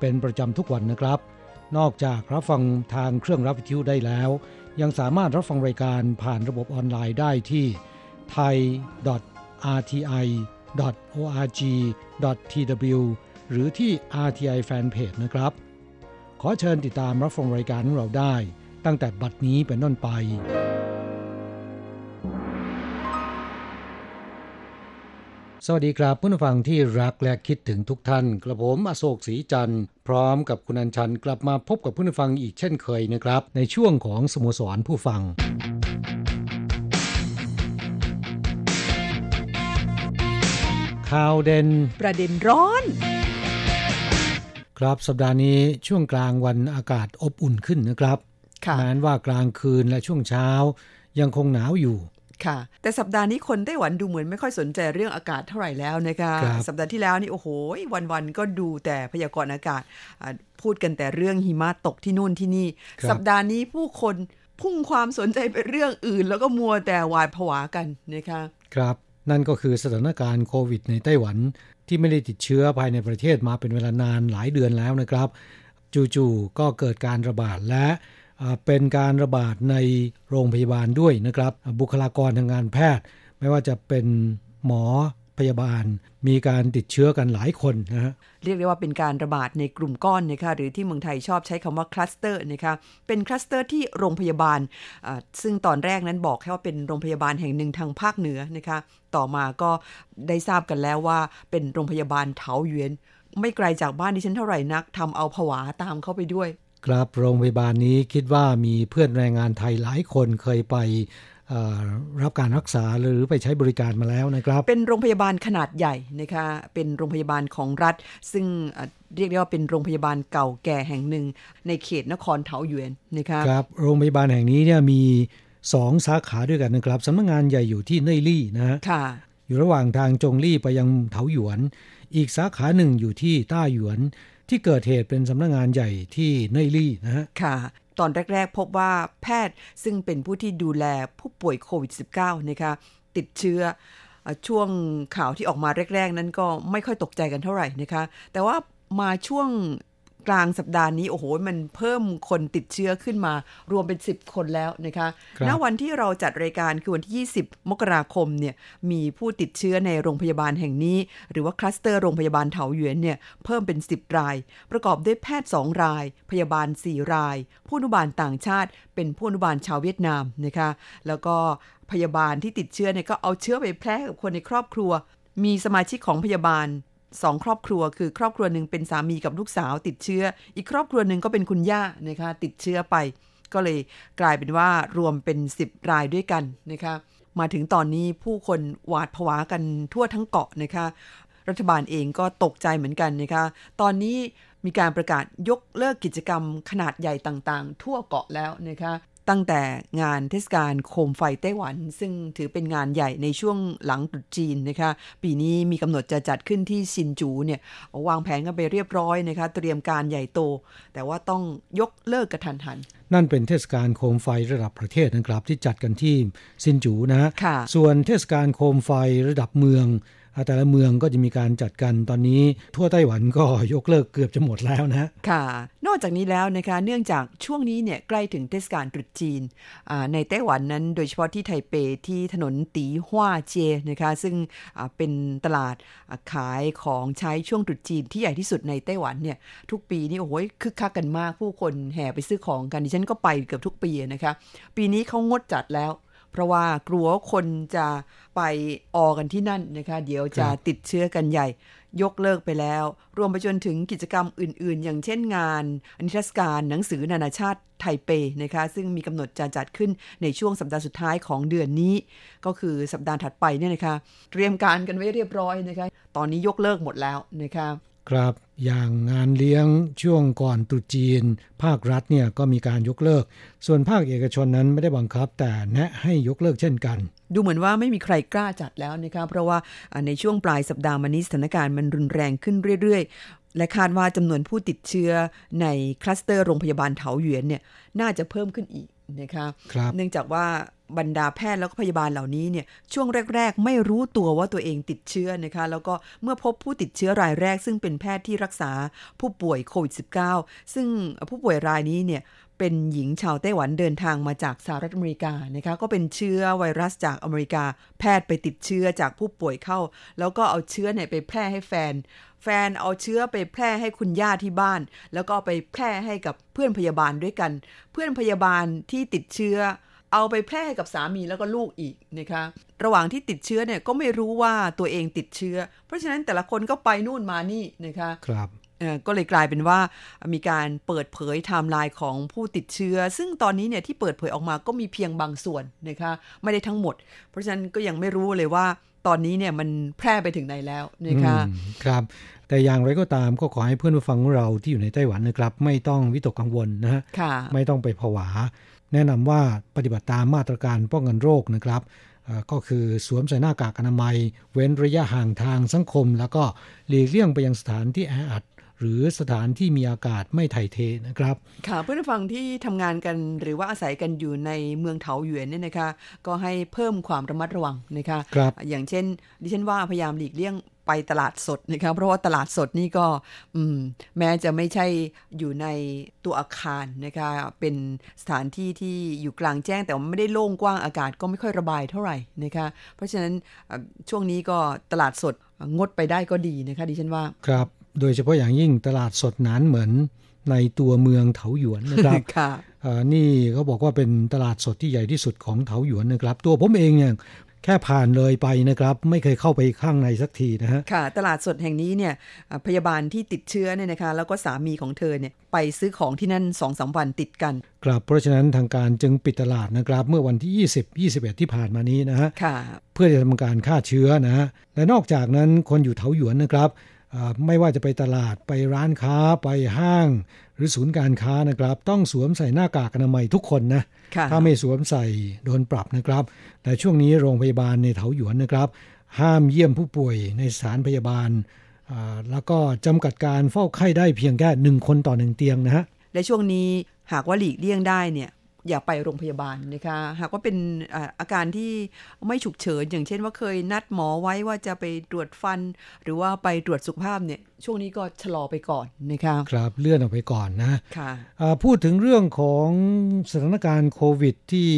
เป็นประจำทุกวันนะครับ นอกจากรับฟังทางเครื่องรับวิทยุได้แล้ว ยังสามารถรับฟังรายการผ่านระบบออนไลน์ได้ที่ thai.rti.org.tw หรือที่ RTI Fanpage นะครับ ขอเชิญติดตามรับฟังรายการของเราได้ ตั้งแต่บัดนี้เป็นต้นไปสวัสดีครับผู้ฟังที่รักและคิดถึงทุกท่าน กระผมอโศกศรีจันทร์ พร้อมกับคุณอัญชันกลับมาพบกับผู้ฟังอีกเช่นเคยนะครับ ในช่วงของสโมสรผู้ฟังข่าวเด่นประเด็นร้อน ครับสัปดาห์นี้ช่วงกลางวันอากาศอบอุ่นขึ้นนะครับค่ะแม้ว่ากลางคืนและช่วงเช้ายังคงหนาวอยู่ ค่ะ แต่สัปดาห์นี้คนไต้หวันดูเหมือนไม่ค่อยสนใจเรื่องอากาศเท่าไหร่แล้วนะคะครับสัปดาห์ที่แล้วนี่โอ้โหวันๆก็ดูแต่พยากรณ์อากาศอ่าพูดกันแต่เรื่องหิมะตกที่นู่นที่นี่ครับสัปดาห์นี้ผู้คนพุ่งความสนใจไปเรื่องอื่น แล้วก็มัวแต่หวาดผวากันนะคะครับนั่นก็คือสถานการณ์โควิดในไต้หวันที่ไม่ได้ติดเชื้อภายในประเทศมาเป็นเวลานานหลายเดือนแล้วนะครับ จู่ๆก็เกิดการระบาดและอ่า เป็นการระบาดในโรงพยาบาลด้วยนะครับ บุคลากรทางการแพทย์ ไม่ว่าจะเป็นหมอพยาบาล มีการติดเชื้อกันหลายคนนะฮะเรียกได้ว่าเป็นการระบาดในกลุ่มก้อนนะคะหรือที่เมืองไทยชอบใช้คำว่าคลัสเตอร์นะคะเป็นคลัสเตอร์ที่โรงพยาบาล ซึ่งตอนแรกนั้นบอกแค่ว่าเป็นโรงพยาบาลแห่งหนึ่งทางภาคเหนือนะคะต่อมาก็ได้ทราบกันแล้วว่าเป็นโรงพยาบาลเถาหยวนไม่ไกลจากบ้านดิฉันเท่าไหร่นักทำเอาผวาตามเข้าไปด้วย ครับโรงพยาบาลนี้คิดว่ามีเพื่อนแรงงานไทยหลายคนเคยไปเอ่อรับการรักษาหรือไปใช้บริการมาแล้วนะครับ เป็นโรงพยาบาลขนาดใหญ่นะคะเป็นโรงพยาบาลของรัฐ ซึ่งอะเรียกได้ว่าเป็นโรงพยาบาลเก่าแก่แห่งหนึ่ง ในเขตนครเถาหยวนนะคะครับโรงพยาบาลแห่งนี้เนี่ยมีสองสาขาด้วยกันนะครับสำนักงานใหญ่อยู่ที่เน่ยลี่นะฮะค่ะอยู่ระหว่างทางจงลี่ไปยังเถาหยวน อีกสาขาหนึ่งอยู่ที่ต้าหยวน ที่เกิดเหตุเป็นสำนักงานใหญ่ที่เนยลี่นะฮะค่ะ ตอนแรก ๆ พบว่าแพทย์ซึ่งเป็นผู้ที่ดูแลผู้ป่วยโควิด -19 นะคะติดเชื้อช่วงข่าวที่ออกมาแรก ๆ นั้นก็ไม่ค่อยตกใจกันเท่าไหร่นะคะ แต่ว่ามาช่วง กลางสัปดาห์นี้โอ้โห มันเพิ่มคนติดเชื้อขึ้นมารวมเป็น 10 คนแล้วนะคะครับณวันที่เราจัดรายการคือวันที่ 20 มกราคมเนี่ยมีผู้ติดเชื้อในโรงพยาบาลแห่งนี้ หรือว่าคลัสเตอร์โรงพยาบาลเถาหยวนเนี่ยเพิ่มเป็น 10 ราย ประกอบด้วยแพทย์ 2 ราย พยาบาล 4 ราย ผู้อนุบาลต่างชาติ เป็นผู้อนุบาลชาวเวียดนามนะคะแล้วก็พยาบาลที่ติดเชื้อเนี่ยก็เอาเชื้อไปแพร่กับคนในครอบครัว มีสมาชิกของพยาบาล สองครอบครัวคือครอบครัวหนึ่งเป็นสามีกับลูกสาวติดเชื้อ อีกครอบครัวหนึ่งก็เป็นคุณย่านะคะติดเชื้อไป ก็เลยกลายเป็นว่ารวมเป็น 10 รายด้วยกันนะคะมาถึงตอนนี้ผู้คนหวาดผวากันทั่วทั้งเกาะนะคะรัฐบาลเองก็ตกใจเหมือนกันนะคะตอนนี้มีการประกาศยกเลิกกิจกรรมขนาดใหญ่ต่างๆ ทั่วเกาะแล้วนะคะ ตั้งแต่งานเทศกาลโคมไฟไต้หวัน ซึ่งถือเป็นงานใหญ่ในช่วงหลังตรุษจีนนะคะ ปีนี้มีกำหนดจะจัดขึ้นที่ซินจูเนี่ยวางแผนกันไปเรียบร้อยนะคะ เตรียมการใหญ่โต แต่ว่าต้องยกเลิกกระทันหัน นั่นเป็นเทศกาลโคมไฟระดับประเทศนะครับ ที่จัดกันที่ซินจูนะฮะค่ะส่วนเทศกาลโคมไฟระดับเมืองอ่า แต่ละเมืองก็จะมีการจัดกันตอนนี้ทั่วไต้หวันก็ยกเลิกเกือบจะหมดแล้วนะค่ะ นอกจากนี้แล้วนะคะเนื่องจากช่วงนี้เนี่ยใกล้ถึงเทศกาลตรุษจีนในไต้หวันนั้นโดยเฉพาะที่ไทเปที่ถนนตีฮวาเจนะคะซึ่งเป็นตลาดขายของใช้ช่วงตรุษจีนที่ใหญ่ที่สุดในไต้หวันเนี่ยทุกปีนี่โอ้โหคึกคักกันมากผู้คนแห่ไปซื้อของกันดิฉันก็ไปเกือบทุกปีนะคะ ปีนี้เขางดจัดแล้ว เพราะว่ากลัวคนจะไปออกันที่นั่นนะคะ เดี๋ยวจะติดเชื้อกันใหญ่ ยกเลิกไปแล้ว รวมไปจนถึงกิจกรรมอื่น ๆ อย่างเช่นงานนิทรรศการหนังสือนานาชาติไทเปนะคะ ซึ่งมีกำหนดจะจัดขึ้นในช่วงสัปดาห์สุดท้ายของเดือนนี้ ก็คือสัปดาห์ถัดไปเนี่ยนะคะ เตรียมการกันไว้เรียบร้อยนะคะ ตอนนี้ยกเลิกหมดแล้วนะคะ ครับอย่างงานเลี้ยงช่วงก่อนตรุษจีน ภาครัฐเนี่ยก็มีการยกเลิก ส่วนภาคเอกชนนั้นไม่ได้บังคับ แต่แนะให้ยกเลิกเช่นกัน ดูเหมือนว่าไม่มีใครกล้าจัดแล้วนะครับเพราะว่าในช่วงปลายสัปดาห์มานี้สถานการณ์มันรุนแรงขึ้นเรื่อยๆ และคาดว่าจำนวนผู้ติดเชื้อในคลัสเตอร์โรงพยาบาลเถาหยวนเนี่ยน่าจะเพิ่มขึ้นอีก นะคะคเนื่องจากว่าบรรดาแพทย์แล้วก็พยาบาลเหล่านี้เนี่ยช่วงแรก ๆ ไม่รู้ตัวว่าตัวเองติดเชื้อนะคะแล้วก็เมื่อพบผู้ติดเชื้อรายแรก ซึ่งเป็นแพทย์ที่รักษาผู้ป่วยโควิด -19 ซึ่งผู้ป่วยรายนี้เนี่ย เป็นหญิงชาวไต้หวันเดินทางมาจากสหรัฐอเมริกานะคะก็เป็นเชื้อไวรัสจากอเมริกา แพทย์ไปติดเชื้อจากผู้ป่วยเข้า แล้วก็เอาเชื้อเนี่ยไปแพร่ให้แฟน แฟนเอาเชื้อไปแพร่ให้คุณย่าที่บ้าน แล้วก็ไปแพร่ให้กับเพื่อนพยาบาลด้วยกัน เพื่อนพยาบาลที่ติดเชื้อ เอาไปแพร่ให้กับสามีแล้วก็ลูกอีกนะคะระหว่างที่ติดเชื้อเนี่ยก็ไม่รู้ว่าตัวเองติดเชื้อ เพราะฉะนั้นแต่ละคนก็ไปนู่นมานี่นะคะครับ ก็เลยกลายเป็นว่ามีการเปิดเผยไทม์ไลน์ของผู้ติดเชื้อ ซึ่งตอนนี้เนี่ยที่เปิดเผยออกมาก็มีเพียงบางส่วนนะคะไม่ได้ทั้งหมด เพราะฉะนั้นก็ยังไม่รู้เลยว่าตอนนี้เนี่ยมันแพร่ไปถึงไหนแล้วนะคะครับ แต่อย่างไรก็ตามก็ขอให้เพื่อนผู้ฟังของเราที่อยู่ในไต้หวันนะครับ ไม่ต้องวิตกกังวลนะฮะไม่ต้องไปผวา แนะนำว่าปฏิบัติตามมาตรการป้องกันโรคนะครับก็คือสวมใส่หน้ากากอนามัย เว้นระยะห่างทางสังคม แล้วก็หลีกเลี่ยงไปยังสถานที่แออัด หรือสถานที่มีอากาศไม่ถ่ายเทนะครับ ค่ะเพื่อนฟังที่ทำงานกันหรือว่าอาศัยกันอยู่ในเมืองเถาหยวนเนี่ยนะคะ ก็ให้เพิ่มความระมัดระวังนะคะคอย่างเช่น ดิฉันว่าพยายามหลีกเลี่ยงไปตลาดสดนะคะเพราะว่าตลาดสดนี่ก็แม้จะไม่ใช่อยู่ในตัวอาคารนะคะเป็นสถานที่ที่อยู่กลางแจ้งแต่ว่าไม่ได้โล่งกว้างอากาศก็ไม่ค่อยระบายเท่าไหร่นะคะเพราะฉะนั้นช่วงนี้ก็ตลาดสดงดไปได้ก็ดีนะคะดิฉันว่าครับ โดยเฉพาะอย่างยิ่งตลาดสดนั้นเหมือนในตัวเมืองเถาหยวนนะครับค่ะนี่เขาบอกว่าเป็นตลาดสดที่ใหญ่ที่สุดของเถาหยวนนะครับ ตัวผมเองเนี่ยแค่ผ่านเลยไปนะครับ ไม่เคยเข้าไปข้างในสักทีนะฮะค่ะ ตลาดสดแห่งนี้เนี่ยพยาบาลที่ติดเชื้อเนี่ยนะคะ แล้วก็สามีของเธอเนี่ยไปซื้อของที่นั่นสองสาวันติดกันครับเพราะฉะนั้นทางการจึงปิดตลาดนะครับ เมื่อวันที่ 20 21 ที่ผ่านมานี้นะฮะเพื่อจะทำการฆ่าเชื้อนะฮะและนอกจากนั้นคนอยู่เถาหยวนนะครับ ไม่ว่าจะไปตลาดไปร้านค้าไปห้าง หรือศูนย์การค้านะครับ ต้องสวมใส่หน้ากากอนามัยทุกคนนะถ้าไม่สวมใส่โดนปรับนะครับ แต่ช่วงนี้โรงพยาบาลในเถาหยวนนะครับ ห้ามเยี่ยมผู้ป่วยในสถานพยาบาล แล้วก็จำกัดการเฝ้าไข้ได้เพียงแค่หนึ่งคนต่อหนึ่งเตียงนะฮะและช่วงนี้หากว่าหลีกเลี่ยงได้เนี่ย อย่าไปโรงพยาบาลนะคะหากว่าเป็นอาการที่ไม่ฉุกเฉินอย่างเช่นว่าเคยนัดหมอไว้ว่าจะไปตรวจฟัน หรือว่าไปตรวจสุขภาพเนี่ยช่วงนี้ก็ชะลอไปก่อนนะคะครับเลื่อนออกไปก่อนนะค่ะพูดถึงเรื่องของสถานการณ์โควิด ที่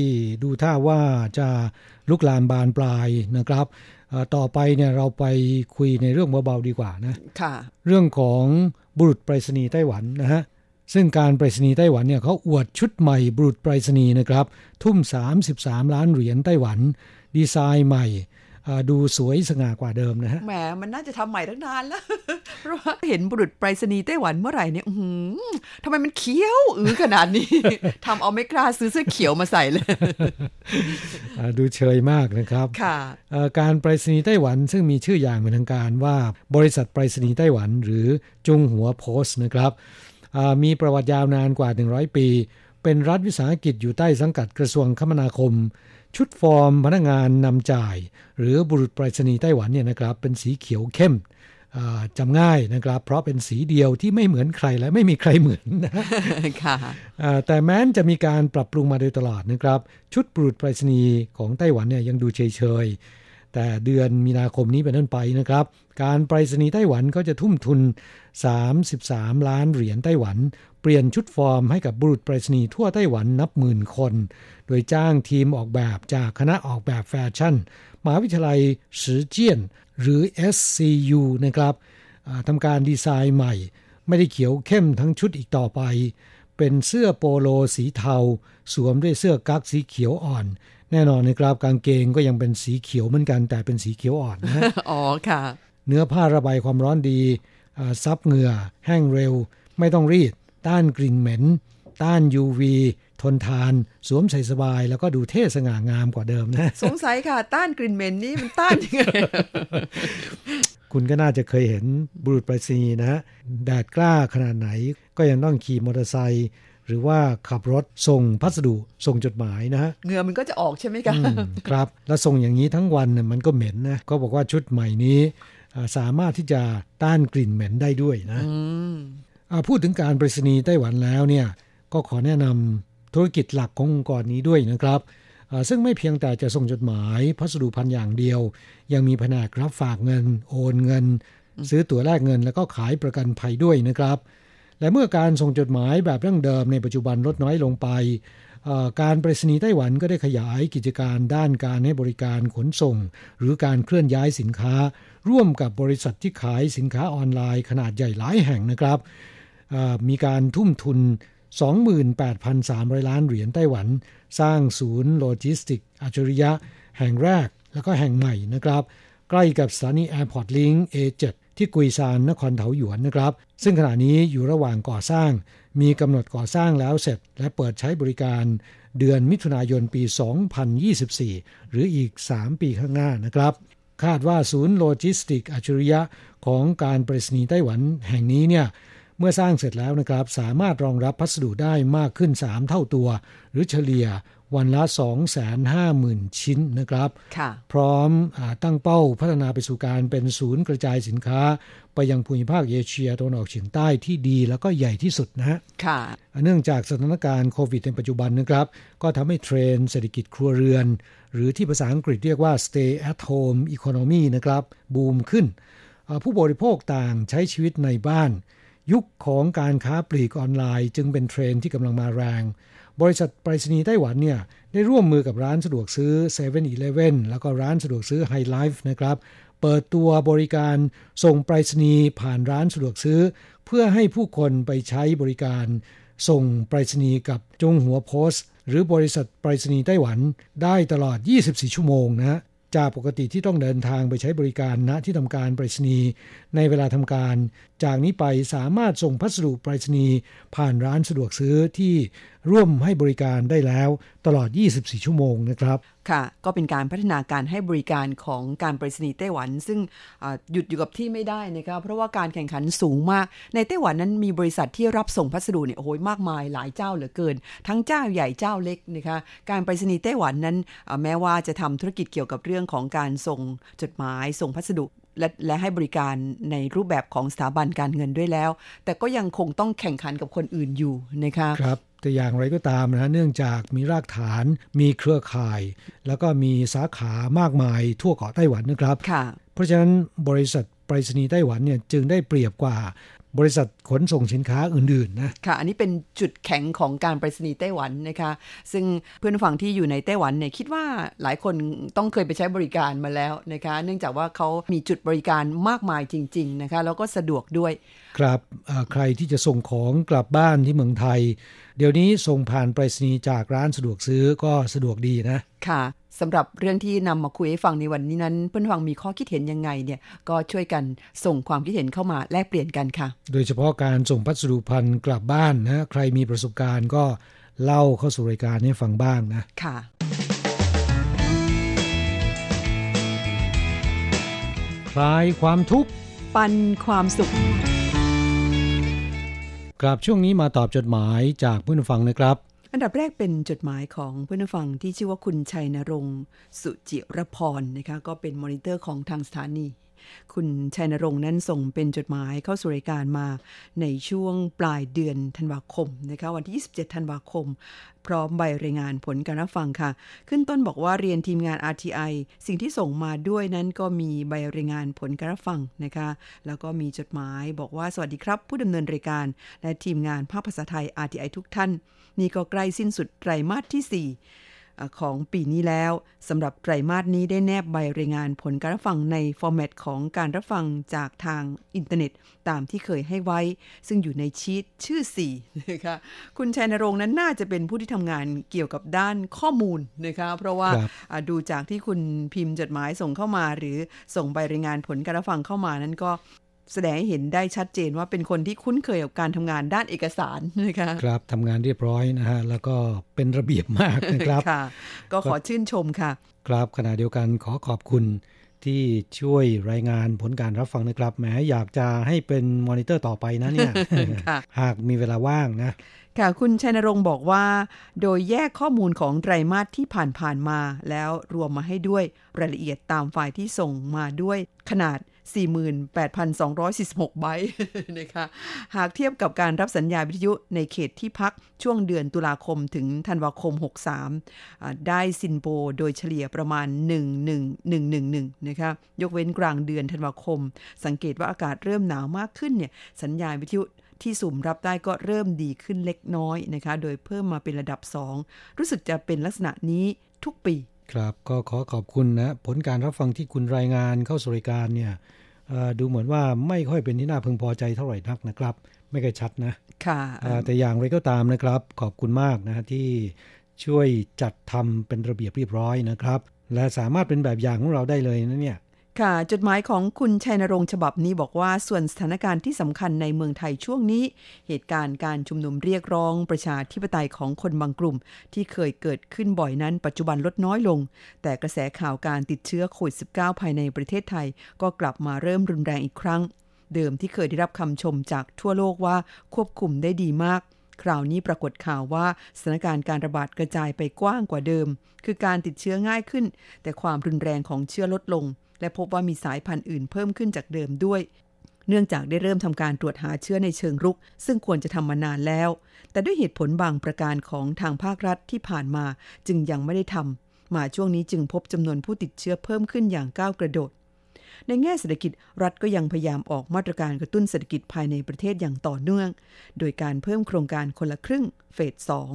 ดูท่าว่าจะลุกลามบานปลายนะครับต่อไปเนี่ยเราไปคุยในเรื่องเบาๆดีกว่านะค่ะ เรื่องของบุรุษไปรษณีย์ไต้หวันนะฮะ ซึ่งการไปรษณีย์ไต้หวันเนี่ยเขาอวดชุดใหม่บุรุษไปรษณีย์นะครับ ทุ่ม 33 ล้านเหรียญไต้หวัน ดีไซน์ใหม่ดูสวยสง่ากว่าเดิมนะฮะแหมมันน่าจะทำใหม่ตั้งนานแล้ว เพราะว่าเห็นบุรุษไปรษณีย์ไต้หวันเมื่อไหร่เนี่ยทำไมมันเขียวอือขนาดนี้ทำเอาไม่กล้าซื้อเสื้อเขียวมาใส่เลย ดูเชยมากนะครับค่ะการไปรษณีย์ไต้หวันซึ่งมีชื่ออย่างเป็นทางการว่าบริษัทไปรษณีย์ไต้หวัน หรือจุงหัวโพสต์นะครับ มีประวัติยาวนานกว่า 100 ปี เป็นรัฐวิสาหกิจอยู่ใต้สังกัดกระทรวงคมนาคม ชุดฟอร์มพนักงานนำจ่าย หรือบุรุษไปรษณีย์ไต้หวันเนี่ยนะครับเป็นสีเขียวเข้มจำง่ายนะครับ เพราะเป็นสีเดียวที่ไม่เหมือนใครและไม่มีใครเหมือนนะค่ะแต่แม้นจะมีการปรับปรุงมาโดยตลอดนะครับ ชุดบุรุษไปรษณีย์ของไต้หวันเนี่ยยังดูเฉยๆแต่เดือนมีนาคมนี้เป็นต้นไปนะครับ การไปรษณีย์ไต้หวันก็จะทุ่มทุน 33 ล้านเหรียญไต้หวัน เปลี่ยนชุดฟอร์มให้กับบุรุษไปรษณีย์ทั่วไต้หวันนับหมื่นคน โดยจ้างทีมออกแบบจากคณะออกแบบแฟชั่นมหาวิทยาลัยสือเจียน หรือ SCU นะครับทำการดีไซน์ใหม่ ไม่ได้เขียวเข้มทั้งชุดอีกต่อไป เป็นเสื้อโปโลสีเทา สวมด้วยเสื้อกั๊กสีเขียวอ่อน แน่นอนนะครับกางเกงก็ยังเป็นสีเขียวเหมือนกันแต่เป็นสีเขียวอ่อนนะอ๋อค่ะ เนื้อผ้าระบายความร้อนดี ซับเหงื่อ แห้งเร็ว ไม่ต้องรีด ต้านกลิ่นเหม็น ต้าน UV ทนทาน สวมใส่สบาย แล้วก็ดูเท่สง่างามกว่าเดิมนะ สงสัยค่ะ ต้านกลิ่นเหม็นนี่มันต้านยังไงคุณก็น่าจะเคยเห็นบุรุษไปรษณีย์นะแดดกล้าขนาดไหน ก็ยังต้องขี่มอเตอร์ไซค์หรือว่าขับรถส่งพัสดุส่งจดหมายนะเหงื่อมันก็จะออกใช่ไหมคะครับ แล้วส่งอย่างนี้ทั้งวันน่ยมันก็เหม็นนะก็บอกว่าชุดใหม่นี้ สามารถที่จะต้านกลิ่นเหม็นได้ด้วยนะพูดถึงการไปรษณีย์ไต้หวันแล้วเนี่ยก็ขอแนะนำธุรกิจหลักขององค์กรนี้ด้วยนะครับซึ่งไม่เพียงแต่จะส่งจดหมายพัสดุพันอย่างเดียว ยังมีแผนกรับฝากเงิน โอนเงิน ซื้อตั๋วแลกเงินแล้วก็ขายประกันภัยด้วยนะครับ และเมื่อการส่งจดหมายแบบดั้งเดิมในปัจจุบันลดน้อยลงไป การไปรษณีย์ไต้หวันก็ได้ขยายกิจการด้านการให้บริการขนส่ง หรือการเคลื่อนย้ายสินค้า ร่วมกับบริษัทที่ขายสินค้าออนไลน์ขนาดใหญ่หลายแห่งนะครับมีการทุ่มทุน 28,300 ล้านเหรียญไต้หวัน สร้างศูนย์โลจิสติกอัจฉริยะ แห่งแรกแล้วก็แห่งใหม่นะครับ ใกล้กับสถานีแอร์พอร์ตลิงก์ A7 ที่กุยซานนครเถาหยวนนะครับ ซึ่งขณะนี้อยู่ระหว่างก่อสร้าง มีกำหนดก่อสร้างแล้วเสร็จและเปิดใช้บริการเดือนมิถุนายนปี 2024 หรืออีก 3 ปีข้างหน้านะครับ คาดว่าศูนย์โลจิสติกอัจฉริยะของการไปรษณีย์ไต้หวันแห่งนี้เนี่ย เมื่อสร้างเสร็จแล้วนะครับ สามารถรองรับพัสดุได้มากขึ้น 3 เท่าตัว หรือเฉลี่ยวันละ 250,000 ชิ้นนะครับพร้อมตั้งเป้าพัฒนาไปสู่การเป็นศูนย์กระจายสินค้า ไปยังภูมิภาคเอเชียตะวันออกเฉียงใต้ที่ดีแล้วก็ใหญ่ที่สุดนะฮะเนื่องจากสถานการณ์โควิดในปัจจุบันนะครับ ก็ทำให้เทรนด์เศรษฐกิจครัวเรือน หรือที่ภาษาอังกฤษเรียกว่า stay at home economy นะครับ บูมขึ้น ผู้บริโภคต่างใช้ชีวิตในบ้าน ยุคของการค้าปลีกออนไลน์ จึงเป็นเทรนด์ที่กำลังมาแรง บริษัทไปรษณีย์ไต้หวันเนี่ยได้ร่วมมือกับร้านสะดวกซื้อ7 e เ e ่ e อแล้วก็ร้านสะดวกซื้อ Hi-Life นะครับ เปิดตัวบริการส่งไปรษณีย์ผ่านร้านสะดวกซื้อ เพื่อให้ผู้คนไปใช้บริการ ส่งไปรษณีย์กับจงหัวโพสต์ หรือบริษัทไปรษณีย์ไต้หวันได้ตลอด 24 ชั่วโมงนะจากปกติที่ต้องเดินทางไปใช้บริการณที่ทำการไปรษณีย์ในเวลาทำการ จากนี้ไปสามารถส่งพัสดุไปรษณีย์ผ่านร้านสะดวกซื้อที่ร่วมให้บริการได้แล้วตลอด 24 ชั่วโมงนะครับ ค่ะ ก็เป็นการพัฒนาการให้บริการของการไปรษณีย์ไต้หวัน ซึ่งหยุดอยู่กับที่ไม่ได้นะครับเพราะว่าการแข่งขันสูงมาก ในไต้หวันนั้นมีบริษัทที่รับส่งพัสดุเนี่ยโอ้ยมากมายหลายเจ้าเหลือเกิน ทั้งเจ้าใหญ่เจ้าเล็กนะคะ การไปรษณีย์ไต้หวันนั้นแม้ว่าจะทำธุรกิจเกี่ยวกับเรื่องของการส่งจดหมายส่งพัสดุ และและให้บริการในรูปแบบของสถาบันการเงินด้วยแล้ว แต่ก็ยังคงต้องแข่งขันกับคนอื่นอยู่นะคะครับแต่อย่างไรก็ตามนะเนื่องจากมีรากฐาน มีเครือข่าย แล้วก็มีสาขามากมายทั่วเกาะไต้หวันนะครับ เพราะฉะนั้นบริษัทไปรษณีย์ไต้หวันเนี่ยจึงได้เปรียบกว่า บริษัทขนส่งสินค้าอื่นๆนะค่ะ อันนี้เป็นจุดแข็งของการไปรษณีย์ไต้หวันนะคะ ซึ่งเพื่อนฝั่งที่อยู่ในไต้หวันเนี่ยคิดว่าหลายคนต้องเคยไปใช้บริการมาแล้วนะคะ เนื่องจากว่าเขามีจุดบริการมากมายจริง ๆ นะคะ แล้วก็สะดวกด้วย ครับใครที่จะส่งของกลับบ้านที่เมืองไทย เดี๋ยวนี้ส่งผ่านไปรษณีย์จากร้านสะดวกซื้อก็สะดวกดีนะ ค่ะสำหรับเรื่องที่นำมาคุยให้ฟังในวันนี้นั้นเพื่อนฟังมีข้อคิดเห็นยังไงเนี่ยก็ช่วยกันส่งความคิดเห็นเข้ามาแลกเปลี่ยนกันค่ะ โดยเฉพาะการส่งพัสดุพันธุ์กลับบ้านนะใครมีประสบการณ์ก็เล่าเข้าสู่รายการให้ฟังบ้างนะค่ะคลายความทุกข์ปันความสุข กลับช่วงนี้มาตอบจดหมายจากผู้ฟังนะครับ อันดับแรกเป็นจดหมายของเพื่อนฟังที่ชื่อว่าคุณชัยนรงค์สุจิรพรนะคะก็เป็นมอนิเตอร์ของทางสถานี คุณชัยนรงค์นั้นส่งเป็นจดหมายเข้าสู่รายการมาในช่วงปลายเดือนธันวาคมนะคะวันที่ 27 ธันวาคม พร้อมใบรายงานผลการรับฟังค่ะ ขึ้นต้นบอกว่าเรียนทีมงาน RTI สิ่งที่ส่งมาด้วยนั้นก็มีใบรายงานผลการรับฟังนะคะ แล้วก็มีจดหมายบอกว่าสวัสดีครับ ผู้ดำเนินรายการ และทีมงานภาคภาษาไทย RTI ทุกท่าน นี่ก็ใกล้สิ้นสุดไตรมาสที่ 4 ของปีนี้แล้วสำหรับไตรมาสนี้ได้แนบใบรายงานผลการรับฟังใน format ของการรับฟังจากทางอินเทอร์เน็ตตามที่เคยให้ไว้ ซึ่งอยู่ในชีตชื่อ4นะคะคุณชัยนรงค์นั้นน่าจะเป็นผู้ที่ทำงานเกี่ยวกับด้านข้อมูลนะคะเพราะว่าดูจากที่คุณพิมพ์จดหมายส่งเข้ามา หรือส่งใบรายงานผลการรับฟังเข้ามานั้นก็ แสดงให้เห็นได้ชัดเจนว่าเป็นคนที่คุ้นเคยกับการทำงานด้านเอกสารนะคะครับทำงานเรียบร้อยนะฮะแล้วก็เป็นระเบียบมากนะครับค่ะ ก็ขอชื่นชมค่ะ ครับขณะเดียวกันขอขอบคุณที่ช่วยรายงานผลการรับฟังนะครับแหมอยากจะให้เป็นมอนิเตอร์ต่อไปนะเนี่ยหากมีเวลาว่างนะค่ะคุณชัยนรงค์บอกว่า โดยแยกข้อมูลของไตรมาสที่ผ่านๆมา แล้วรวมมาให้ด้วยรายละเอียดตามไฟล์ที่ส่งมาด้วยขนาด 48,246ไบต์นะคะหากเทียบกับการรับสัญญาวิทยุในเขตที่พักช่วงเดือนตุลาคมถึงธันวาคม 63 ได้ซินโบโดยเฉลี่ยประมาณ 11111 นะคะยกเว้นกลางเดือนธันวาคม สังเกตว่าอากาศเริ่มหนาวมากขึ้นเนี่ยสัญญาณวิทยุที่สุ่มรับได้ก็เริ่มดีขึ้นเล็กน้อยนะคะ โดยเพิ่มมาเป็นระดับ 2 รู้สึกจะเป็นลักษณะนี้ทุกปี ครับก็ขอขอบคุณนะ ผลการรับฟังที่คุณรายงานเข้าสู่รายการเนี่ย ดูเหมือนว่าไม่ค่อยเป็นที่น่าพึงพอใจเท่าไหร่นักนะครับ ไม่ค่อยชัดนะค่ะแต่อย่างไรก็ตามนะครับ ขอบคุณมากนะที่ช่วยจัดทำเป็นระเบียบเรียบร้อยนะครับ และสามารถเป็นแบบอย่างของเราได้เลยนะเนี่ย ค่ะ จดหมายของคุณชัยนรงค์ฉบับนี้บอกว่าส่วนสถานการณ์ที่สำคัญในเมืองไทยช่วงนี้ เหตุการณ์การชุมนุมเรียกร้องประชาธิปไตยของคนบางกลุ่ม ที่เคยเกิดขึ้นบ่อยนั้น ปัจจุบันลดน้อยลง แต่กระแสข่าวการติดเชื้อโควิด -19 ภายในประเทศไทย ก็กลับมาเริ่มรุนแรงอีกครั้ง เดิมที่เคยได้รับคำชมจากทั่วโลกว่าควบคุมได้ดีมากคราวนี้ปรากฏข่าวว่าสถานการณ์การระบาดกระจายไปกว้างกว่าเดิม คือการติดเชื้อง่ายขึ้น แต่ความรุนแรงของเชื้อลดลง และพบว่ามีสายพันธุ์อื่นเพิ่มขึ้นจากเดิมด้วย เนื่องจากได้เริ่มทำการตรวจหาเชื้อในเชิงรุก ซึ่งควรจะทำมานานแล้ว แต่ด้วยเหตุผลบางประการของทางภาครัฐที่ผ่านมาจึงยังไม่ได้ทำมาช่วงนี้จึงพบจำนวนผู้ติดเชื้อเพิ่มขึ้นอย่างก้าวกระโดดในแง่เศรษฐกิจรัฐก็ยังพยายามออกมาตรการกระตุ้นเศรษฐกิจภายในประเทศอย่างต่อเนื่อง โดยการเพิ่มโครงการคนละครึ่งเฟสสอง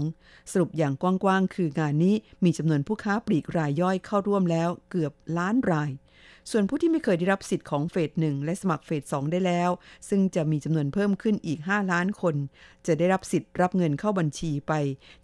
สรุปอย่างกว้างๆ คืองานนี้มีจำนวนผู้ค้าปลีกรายย่อยเข้าร่วมแล้วเกือบล้านราย ส่วนผู้ที่ไม่เคยได้รับสิทธิ์ของเฟสหนึ่งและสมัครเฟสสองได้แล้ว ซึ่งจะมีจำนวนเพิ่มขึ้นอีก 5 ล้านคน จะได้รับสิทธิ์รับเงินเข้าบัญชีไป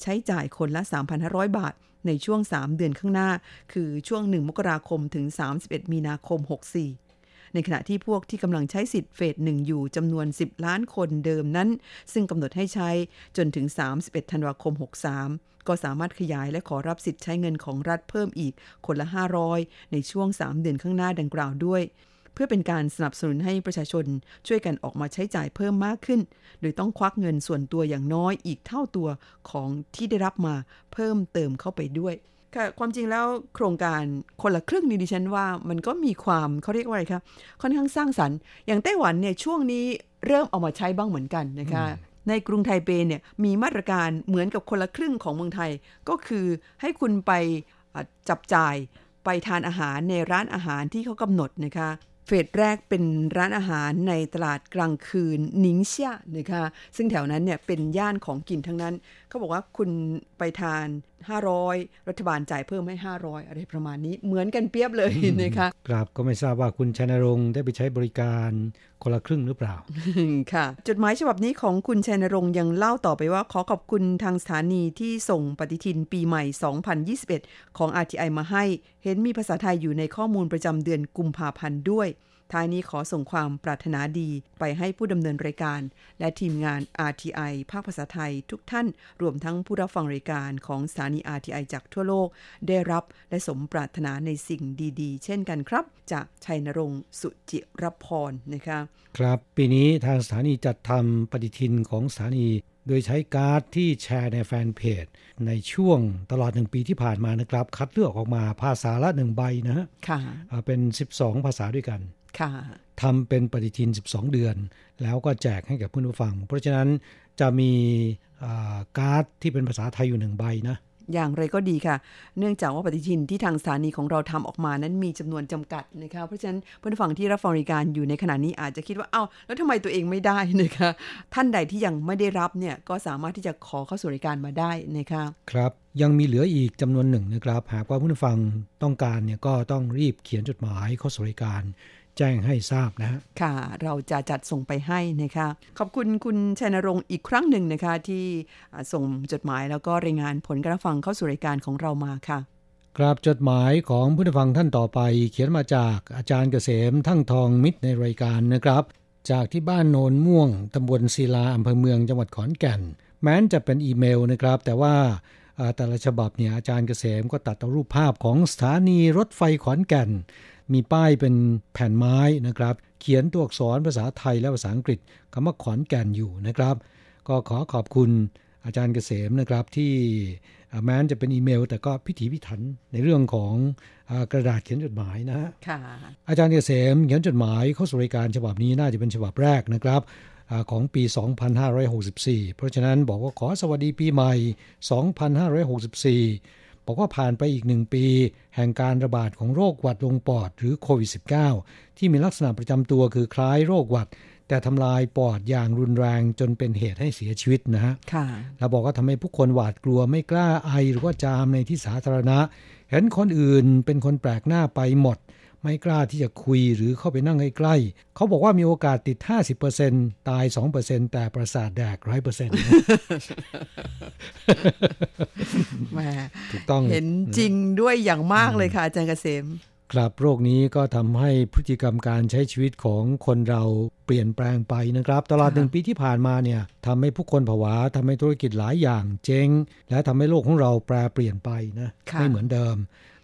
ใช้จ่ายคนละ 3,500 บาท ในช่วง 3 เดือนข้างหน้า คือช่วง 1 มกราคมถึง 31 มีนาคม 64 ในขณะที่พวกที่กำลังใช้สิทธิ์เฟสหนึ่งอยู่จำนวน 10 ล้านคนเดิมนั้น ซึ่งกำหนดให้ใช้จนถึง 31 ธันวาคม 63 ก็สามารถขยายและขอรับสิทธิ์ใช้เงินของรัฐเพิ่มอีกคนละ 500 ในช่วง 3 เดือนข้างหน้าดังกล่าวด้วยเพื่อเป็นการสนับสนุนให้ประชาชนช่วยกันออกมาใช้จ่ายเพิ่มมากขึ้น โดยต้องควักเงินส่วนตัวอย่างน้อยอีกเท่าตัวของที่ได้รับมาเพิ่มเติมเข้าไปด้วย ค่ะความจริงแล้วโครงการคนละครึ่งนี่ดิฉันว่ามันก็มีความเขาเรียกว่าอะไรคะค่อนข้างสร้างสรรค์ อย่างไต้หวันเนี่ยช่วงนี้เริ่มเอามาใช้บ้างเหมือนกันนะคะในกรุงไทเปเนี่ยมีมาตรการเหมือนกับคนละครึ่งของเมืองไทย ก็คือให้คุณไปจับจ่ายไปทานอาหารในร้านอาหารที่เขากำหนดนะคะเฟสแรกเป็นร้านอาหารในตลาดกลางคืนนิงเชียนะคะซึ่งแถวนั้นเนี่ยเป็นย่านของกินทั้งนั้น เขาบอกว่าคุณ ไปทาน 500 รัฐบาลจ่ายเพิ่มให้ 500 อะไรประมาณนี้เหมือนกันเปียบเลยนะคะครับก็ไม่ทราบว่าคุณชนรงค์ได้ไปใช้บริการคนละครึ่งหรือเปล่า ค่ะ จดหมายฉบับนี้ของคุณชัยนรงค์ยังเล่าต่อไปว่า ขอขอบคุณทางสถานีที่ส่งปฏิทินปีใหม่ 2021 ของ RTI มาให้ เห็นมีภาษาไทยอยู่ในข้อมูลประจำเดือนกุมภาพันธ์ด้วย ท้ายนี้ขอส่งความปรารถนาดีไปให้ผู้ดำเนินรายการ และทีมงาน RTI ภาคภาษาไทยทุกท่าน รวมทั้งผู้รับฟังรายการของสถานี RTI จากทั่วโลก ได้รับและสมปรารถนาในสิ่งดีๆ เช่นกันครับ จากชัยนรงค์สุจิรพรนะคะครับ ปีนี้ทางสถานีจัดทำปฏิทินของสถานี โดยใช้การ์ดที่แชร์ในแฟนเพจ ในช่วงตลอดหนึ่งปีที่ผ่านมานะครับ คัดเลือกออกมาภาษาละหนึ่งใบนะฮะเป็น 12 ภาษาด้วยกัน ทำเป็นปฏิทิน 12 เดือน แล้วก็แจกให้กับผู้ฟัง เพราะฉะนั้นจะมีการ์ดที่เป็นภาษาไทยอยู่หนึ่งใบนะอย่างไรก็ดีค่ะ เนื่องจากว่าปฏิทินที่ทางสถานีของเราทำออกมานั้นมีจำนวนจำกัดนะคะ เพราะฉะนั้นเพื่อนฟังที่รับฟังรายการอยู่ในขณะนี้อาจจะคิดว่า เอา้า แล้วทำไมตัวเองไม่ได้นะคะ ท่านใดที่ยังไม่ได้รับเนี่ย ก็สามารถที่จะขอเข้าสู่รายการมาได้นะคะ ครับ ยังมีเหลืออีกจำนวนหนึ่งนะครับ หากว่าผู้ฟังต้องการเนี่ยก็ต้องรีบเขียนจดหมายเข้าสู่รายการ แจ้งให้ทราบนะค่ะ เราจะจัดส่งไปให้นะคะ ขอบคุณคุณชัยนรงค์อีกครั้งหนึ่งนะคะ ที่ส่งจดหมายแล้วก็รายงานผลการฟังเข้าสู่รายการของเรามาค่ะกราบจดหมายของผู้ฟังท่านต่อไป เขียนมาจากอาจารย์เกษมทั้งทองมิตรในรายการนะครับ จากที่บ้านโนนม่วงตำบลศิลาอำเภอเมืองจังหวัดขอนแก่น แม้นจะเป็นอีเมลนะครับ แต่ว่าแต่ละฉบับเนี่ยอาจารย์เกษมก็ตัดเอารูปภาพของสถานีรถไฟขอนแก่น มีป้ายเป็นแผ่นไม้นะครับ เขียนตัวอักษรภาษาไทยและภาษาอังกฤษคำว่าขอนแก่นอยู่นะครับ ก็ขอขอบคุณอาจารย์เกษมนะครับที่แม้นจะเป็นอีเมล แต่ก็พิถีพิถันในเรื่องของอกระดาษเขียนจดหมายนะฮะอาจารย์เกษมเขียนจดหมายเข้าสู่รายการฉบับนี้น่าจะเป็นฉบับแรกนะครับอของปี 2564 เพราะฉะนั้นบอกว่าขอสวัสดีปีใหม่ 2564 บอกว่าผ่านไปอีกหนึ่งปี แห่งการระบาดของโรคหวัดลงปอดหรือโควิด -19 ที่มีลักษณะประจำตัวคือคล้ายโรคหวัด แต่ทำลายปอดอย่างรุนแรงจนเป็นเหตุให้เสียชีวิตนะฮะเราบอกว่าทำให้ผู้คนหวาดกลัวไม่กล้าไอหรือว่าจามในที่สาธารณะ เห็นคนอื่นเป็นคนแปลกหน้าไปหมด ไม่กล้าที่จะคุยหรือเข้าไปนั่งใกล้ๆเขาบอกว่ามีโอกาสติด 50%ตาย 2%แต่ประสาทแดกร้อยเปอร์เซ็นต์ถูกต้องเห็นจริงด้วยอย่างมากเลยค่ะอาจารย์เกษมครับโรคนี้ก็ทำให้พฤติกรรมการใช้ชีวิตของคนเราเปลี่ยนแปลงไปนะครับ ตลอดหนึ่งปีที่ผ่านมาเนี่ยทำให้ผู้คนผวาทำให้ธุรกิจหลายอย่างเจ๊ง และทำให้โลกของเราแปรเปลี่ยนไปนะ ไม่เหมือนเดิม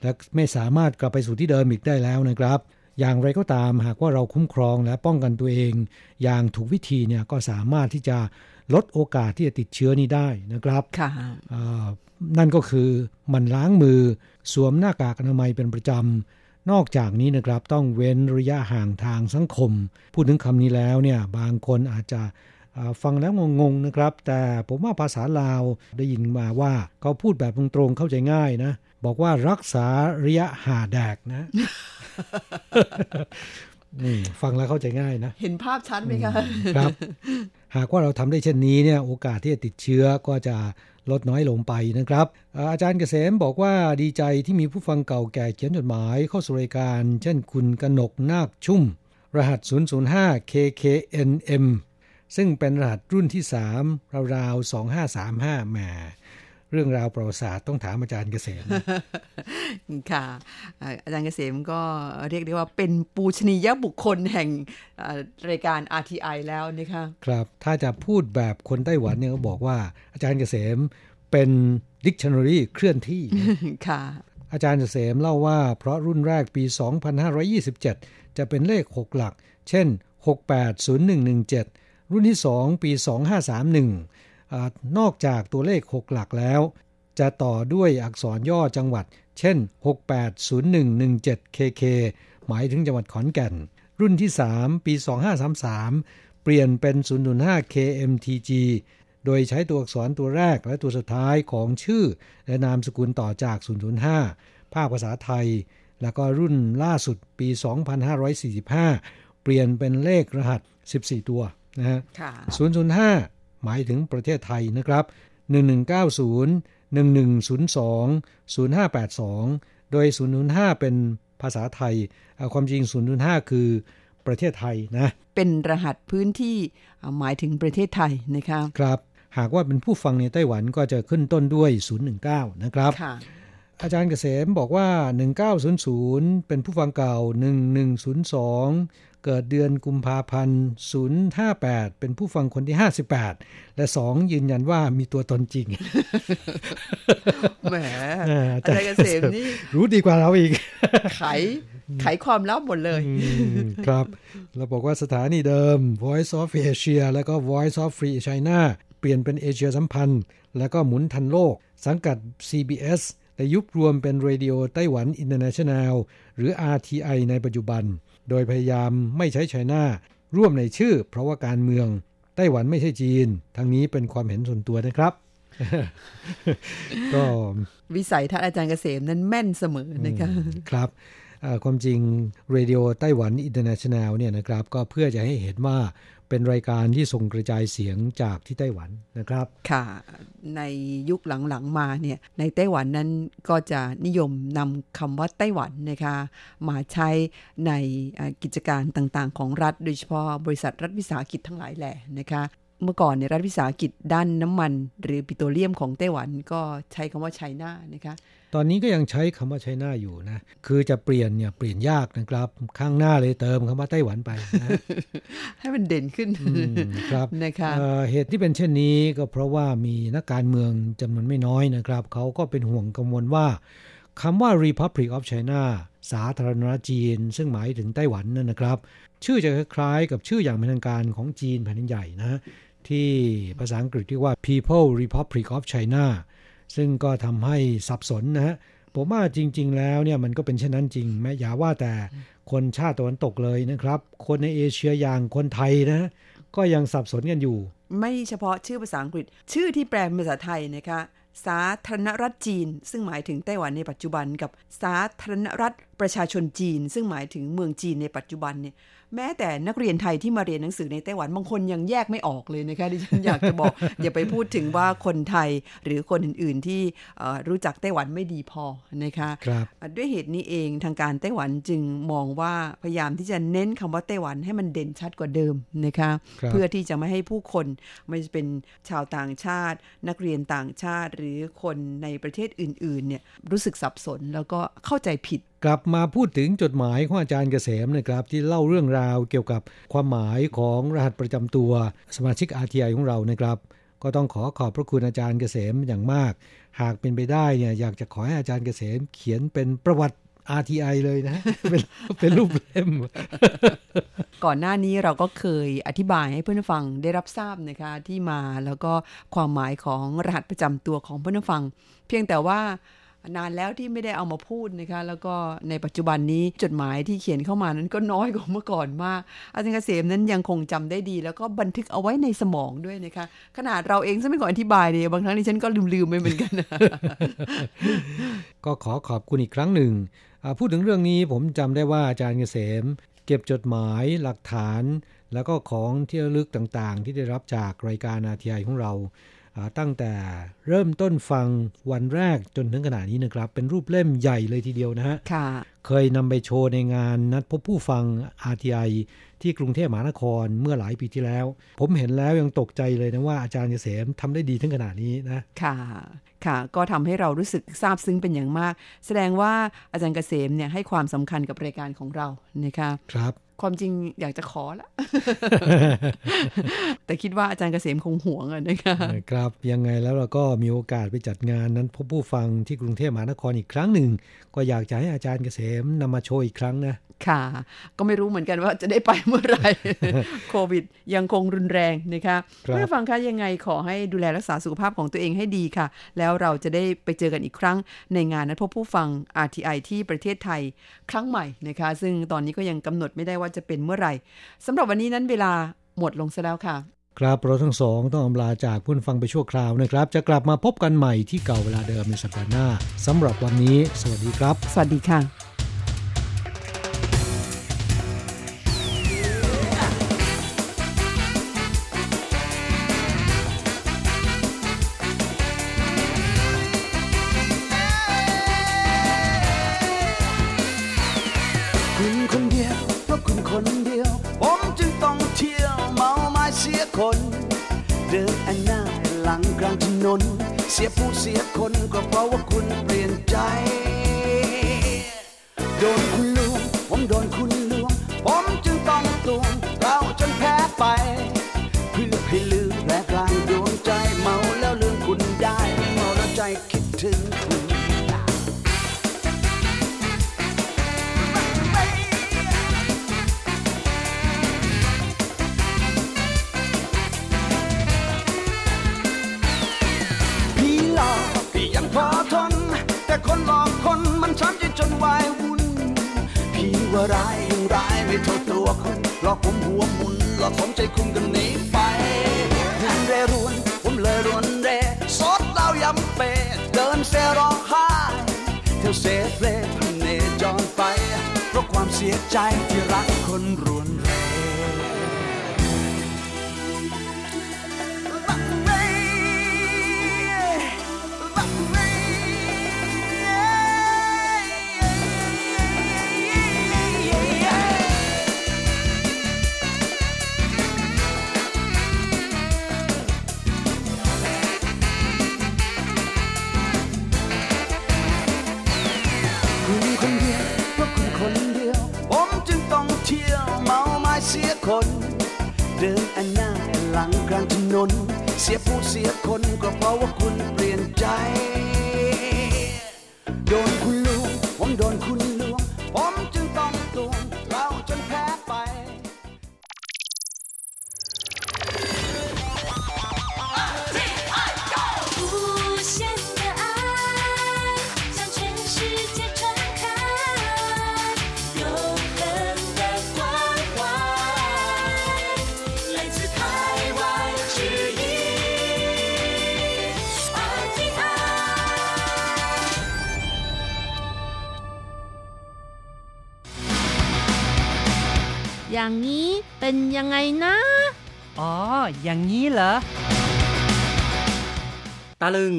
และไม่สามารถกลับไปสู่ที่เดิมอีกได้แล้วนะครับ อย่างไรก็ตามหากว่าเราคุ้มครองและป้องกันตัวเอง อย่างถูกวิธีเนี่ยก็สามารถที่จะลดโอกาสที่จะติดเชื้อนี้ได้นะครับนั่นก็คือมันล้างมือสวมหน้ากากอนามัยเป็นประจำ นอกจากนี้นะครับต้องเว้นระยะห่างทางสังคม พูดถึงคำนี้แล้วเนี่ยบางคนอาจจะฟังแล้วงงๆนะครับ แต่ผมว่าภาษาลาวได้ยินมาว่าเขาพูดแบบตรงๆเข้าใจง่ายนะ บอกว่ารักษาระยะห่าแดกนะฟังแล้วเข้าใจง่ายนะ เห็นภาพชัดไหมคะครับ หากว่าเราทำได้เช่นนี้เนี่ยโอกาสที่จะติดเชื้อก็จะลดน้อยลงไปนะครับ อาจารย์เกษมบอกว่าดีใจที่มีผู้ฟังเก่าแก่เขียนจดหมายเข้าสู่รายการ เช่นคุณกนกนาคชุ่ม รหัส 005 KKNM ซึ่งเป็นรหัสรุ่นที่ 3 ราวๆ 2535แหม เรื่องราวประวัติศาสตร์ต้องถามอาจารย์เกษมค่ะอาจารย์เกษมก็เรียกได้ว่าเป็นปูชนียบุคคลแห่งรายการ RTI แล้วนะคะครับถ้าจะพูดแบบคนไต้หวันเนี่ยก็บอกว่าอาจารย์เกษมเป็นดิกชันนารีเคลื่อนที่ค่ะอาจารย์เกษมเล่าว่าเพราะรุ่นแรกปี 2527 จะเป็นเลข 6 หลัก เช่น 680117 รุ่นที่ 2 ปี 2531 นอกจากตัวเลข 6 หลักแล้ว จะต่อด้วยอักษรย่อจังหวัด เช่น 680117KK หมายถึงจังหวัดขอนแก่น รุ่นที่ 3 ปี 2533 เปลี่ยนเป็น 005KMTG โดยใช้ตัวอักษรตัวแรกและตัวสุดท้ายของชื่อ และนามสกุลต่อจาก 005 ภาคภาษาไทย แล้วก็รุ่นล่าสุดปี 2545 เปลี่ยนเป็นเลขรหัส 14 ตัวนะฮะ005 หมายถึงประเทศไทยนะครับ 1190 1102 0582 โดย 005 เป็นภาษาไทย ความจริง 005 คือประเทศไทยนะ เป็นรหัสพื้นที่หมายถึงประเทศไทยนะครับครับ หากว่าเป็นผู้ฟังในไต้หวันก็จะขึ้นต้นด้วย 019 นะครับอาจารย์เกษมบอกว่า 1900 เป็นผู้ฟังเก่า 1102 เกิดเดือนกุมภาพันธ์058 เป็นผู้ฟังคนที่ 58 และ 2 ยืนยันว่ามีตัวตนจริง แหมอาจารย์เกษมนี่ รู้ดีกว่าเราอีก ไข ไขความลับหมดเลย ครับ เราบอกว่าสถานีเดิม Voice of Asia แล้วก็ Voice of Free China เปลี่ยนเป็นเอเชียสัมพันธ์ แล้วก็หมุนทันโลก สังกัด CBS และยุบรวมเป็น Radio Taiwan International หรือ RTI ในปัจจุบัน โดยพยายามไม่ใช้ China ร่วมในชื่อ เพราะว่าการเมืองไต้หวันไม่ใช่จีน ทั้งนี้เป็นความเห็นส่วนตัวนะครับ ก็วิสัยทัศน์อาจารย์เกษมนั้นแม่นเสมอนะคะครับความจริง Radio Taiwan International เนี่ยนะครับ ก็เพื่อจะให้เห็นว่า เป็นรายการที่ส่งกระจายเสียงจากที่ไต้หวันนะครับ ค่ะ ในยุคหลังๆมาเนี่ยในไต้หวันนั้นก็จะนิยมนำคำว่าไต้หวันนะคะมาใช้ในกิจการต่างๆ ของรัฐ โดยเฉพาะบริษัทรัฐวิสาหกิจทั้งหลายแหล่นะคะเมื่อก่อนในรัฐวิสาหกิจด้านน้ำมัน หรือปิโตรเลียมของไต้หวันก็ใช้คำว่าไชน่านะคะ ตอนนี้ก็ยังใช้คำว่าไชน่าอยู่นะ คือจะเปลี่ยนเนี่ยเปลี่ยนยากนะครับ ข้างหน้าเลยเติมคำว่าไต้หวันไปนะให้มันเด่นขึ้นครับนะคะเอ่อเหตุที่เป็นเช่นนี้ก็เพราะว่ามีนักการเมืองจำนวนไม่น้อยนะครับ เขาก็เป็นห่วงกังวลว่าคำว่า Republic of China สาธารณรัฐจีน ซึ่งหมายถึงไต้หวันนั่นนะครับ ชื่อจะคล้ายๆกับชื่ออย่างเป็นทางการของจีนแผ่นดินใหญ่นะ ที่ภาษาอังกฤษเรียกว่า People Republic of China ซึ่งก็ทำให้สับสนนะฮะผมว่าจริง ๆ แล้วเนี่ยมันก็เป็นเช่นนั้นจริงแม้อย่าว่าแต่คนชาติตะวันตกเลยนะครับ คนในเอเชียอย่างคนไทยนะก็ยังสับสนกันอยู่ ไม่เฉพาะชื่อภาษาอังกฤษ ชื่อที่แปลเป็นภาษาไทยนะคะสาธารณรัฐจีน ซึ่งหมายถึงไต้หวันในปัจจุบันกับสาธารณรัฐประชาชนจีน ซึ่งหมายถึงเมืองจีนในปัจจุบันเนี่ย แม้แต่นักเรียนไทยที่มาเรียนหนังสือในไต้หวันบางคนยังแยกไม่ออกเลยนะคะดิฉันอยากจะบอก อย่าไปพูดถึงว่าคนไทยหรือคนอื่น ๆ ที่เอ่อรู้จักไต้หวันไม่ดีพอนะคะครับด้วยเหตุนี้เองทางการไต้หวันจึงมองว่าพยายามที่จะเน้นคำว่าไต้หวันให้มันเด่นชัดกว่าเดิมนะคะครับเพื่อที่จะไม่ให้ผู้คนไม่ว่าจะเป็นชาวต่างชาติ นักเรียนต่างชาติ หรือคนในประเทศอื่น ๆ เนี่ยรู้สึกสับสนแล้วก็เข้าใจผิดกลับมาพูดถึงจดหมายของอาจารย์เกษมนะครับ ที่เล่าเรื่องราวเกี่ยวกับความหมายของรหัสประจำตัวสมาชิก RTI ของเรานะครับ ก็ต้องขอขอบพระคุณอาจารย์เกษมอย่างมาก หากเป็นไปได้เนี่ยอยากจะขอให้อาจารย์เกษมเขียนเป็นประวัติ RTI เลยนะ เป็นเป็นรูปเล่ม ก่อนหน้านี้เราก็เคยอธิบายให้เพื่อนฟังได้รับทราบนะคะที่มาแล้วก็ความหมายของรหัสประจำตัวของเพื่อนฟัง เพียงแต่ว่า นานแล้วที่ไม่ได้เอามาพูดนะคะ แล้วก็ในปัจจุบันนี้จดหมายที่เขียนเข้ามานั้นก็น้อยกว่าเมื่อก่อนมาก อาจารย์เกษมนั้นยังคงจำได้ดี แล้วก็บันทึกเอาไว้ในสมองด้วยนะคะ ขนาดเราเองซึ่งไม่ก่อนอธิบายเนี่ยบางครั้งดิฉันก็ลืมๆไปเหมือนกัน ก็ขอขอบคุณอีกครั้งหนึ่ง พูดถึงเรื่องนี้ผมจำได้ว่าอาจารย์เกษม เก็บจดหมายหลักฐาน แล้วก็ของที่ระลึกต่างๆ ที่ได้รับจากรายการอาทีไอของเรา ตั้งแต่เริ่มต้นฟังวันแรกจนถึงขณะนี้นะครับ เป็นรูปเล่มใหญ่เลยทีเดียวนะฮะค่ะเคยนำไปโชว์ในงานนัดพบผู้ฟัง RTI ที่กรุงเทพมหานครเมื่อหลายปีที่แล้ว ผมเห็นแล้วยังตกใจเลยนะว่าอาจารย์เกษมทำได้ดีถึงขนาดนี้นะค่ะค่ะก็ทำให้เรารู้สึกซาบซึ้งเป็นอย่างมาก แสดงว่าอาจารย์เกษมเนี่ยให้ความสำคัญกับรายการของเรานะคะครับ ความจริงอยากจะขอละ แต่คิดว่าอาจารย์เกษมคงห่วงอะนะคะครับยังไงแล้วเราก็มีโอกาสไปจัดงานนั้นพบผู้ฟังที่กรุงเทพมหานครอีกครั้งหนึ่ง ก็อยากจะให้อาจารย์เกษมนำมาโชว์อีกครั้งนะค่ะ ก็ไม่รู้เหมือนกันว่าจะได้ไปเมื่อไหร่โควิดยังคงรุนแรงนะคะครับเพื่อฟังคะยังไงขอให้ดูแลรักษาสุขภาพของตัวเองให้ดีค่ะ แล้วเราจะได้ไปเจอกันอีกครั้ง ในงานนัดพบผู้ฟัง RTI ที่ประเทศไทยครั้งใหม่นะคะ ซึ่งตอนนี้ก็ยังกำหนดไม่ได้ว่าจะเป็นเมื่อไหร่สำหรับวันนี้นั้นเวลาหมดลงซะแล้วค่ะ ครับเราทั้งสองต้องอำลาจากผู้ฟังไปชั่วคราวนะครับ จะกลับมาพบกันใหม่ที่เก่าเวลาเดิมในสัปดาห์หน้าสำหรับวันนี้ สวัสดีครับ สวัสดีค่ะ คน เดินอันหน้าหลังกลางถนน เสียผู้เสียคนก็เพราะว่าคุณเปลี่ยนใจ โดนคุณ ร้ายยังร้ายไม่โทษตัวคุณหลอกผมหัวมุนหลอกผมใจคุณกันหนีไปคุณเรรวนผมเลยรวนเรซดเหล้ายำเปเดินเซร้องไห้เที่ยวเซเลพันเนจรไปเพราะความเสียใจที่รักคนรวน อย่างนี้เป็นยังไงนะ อ๋อ อย่างนี้เหรอ ตะลึง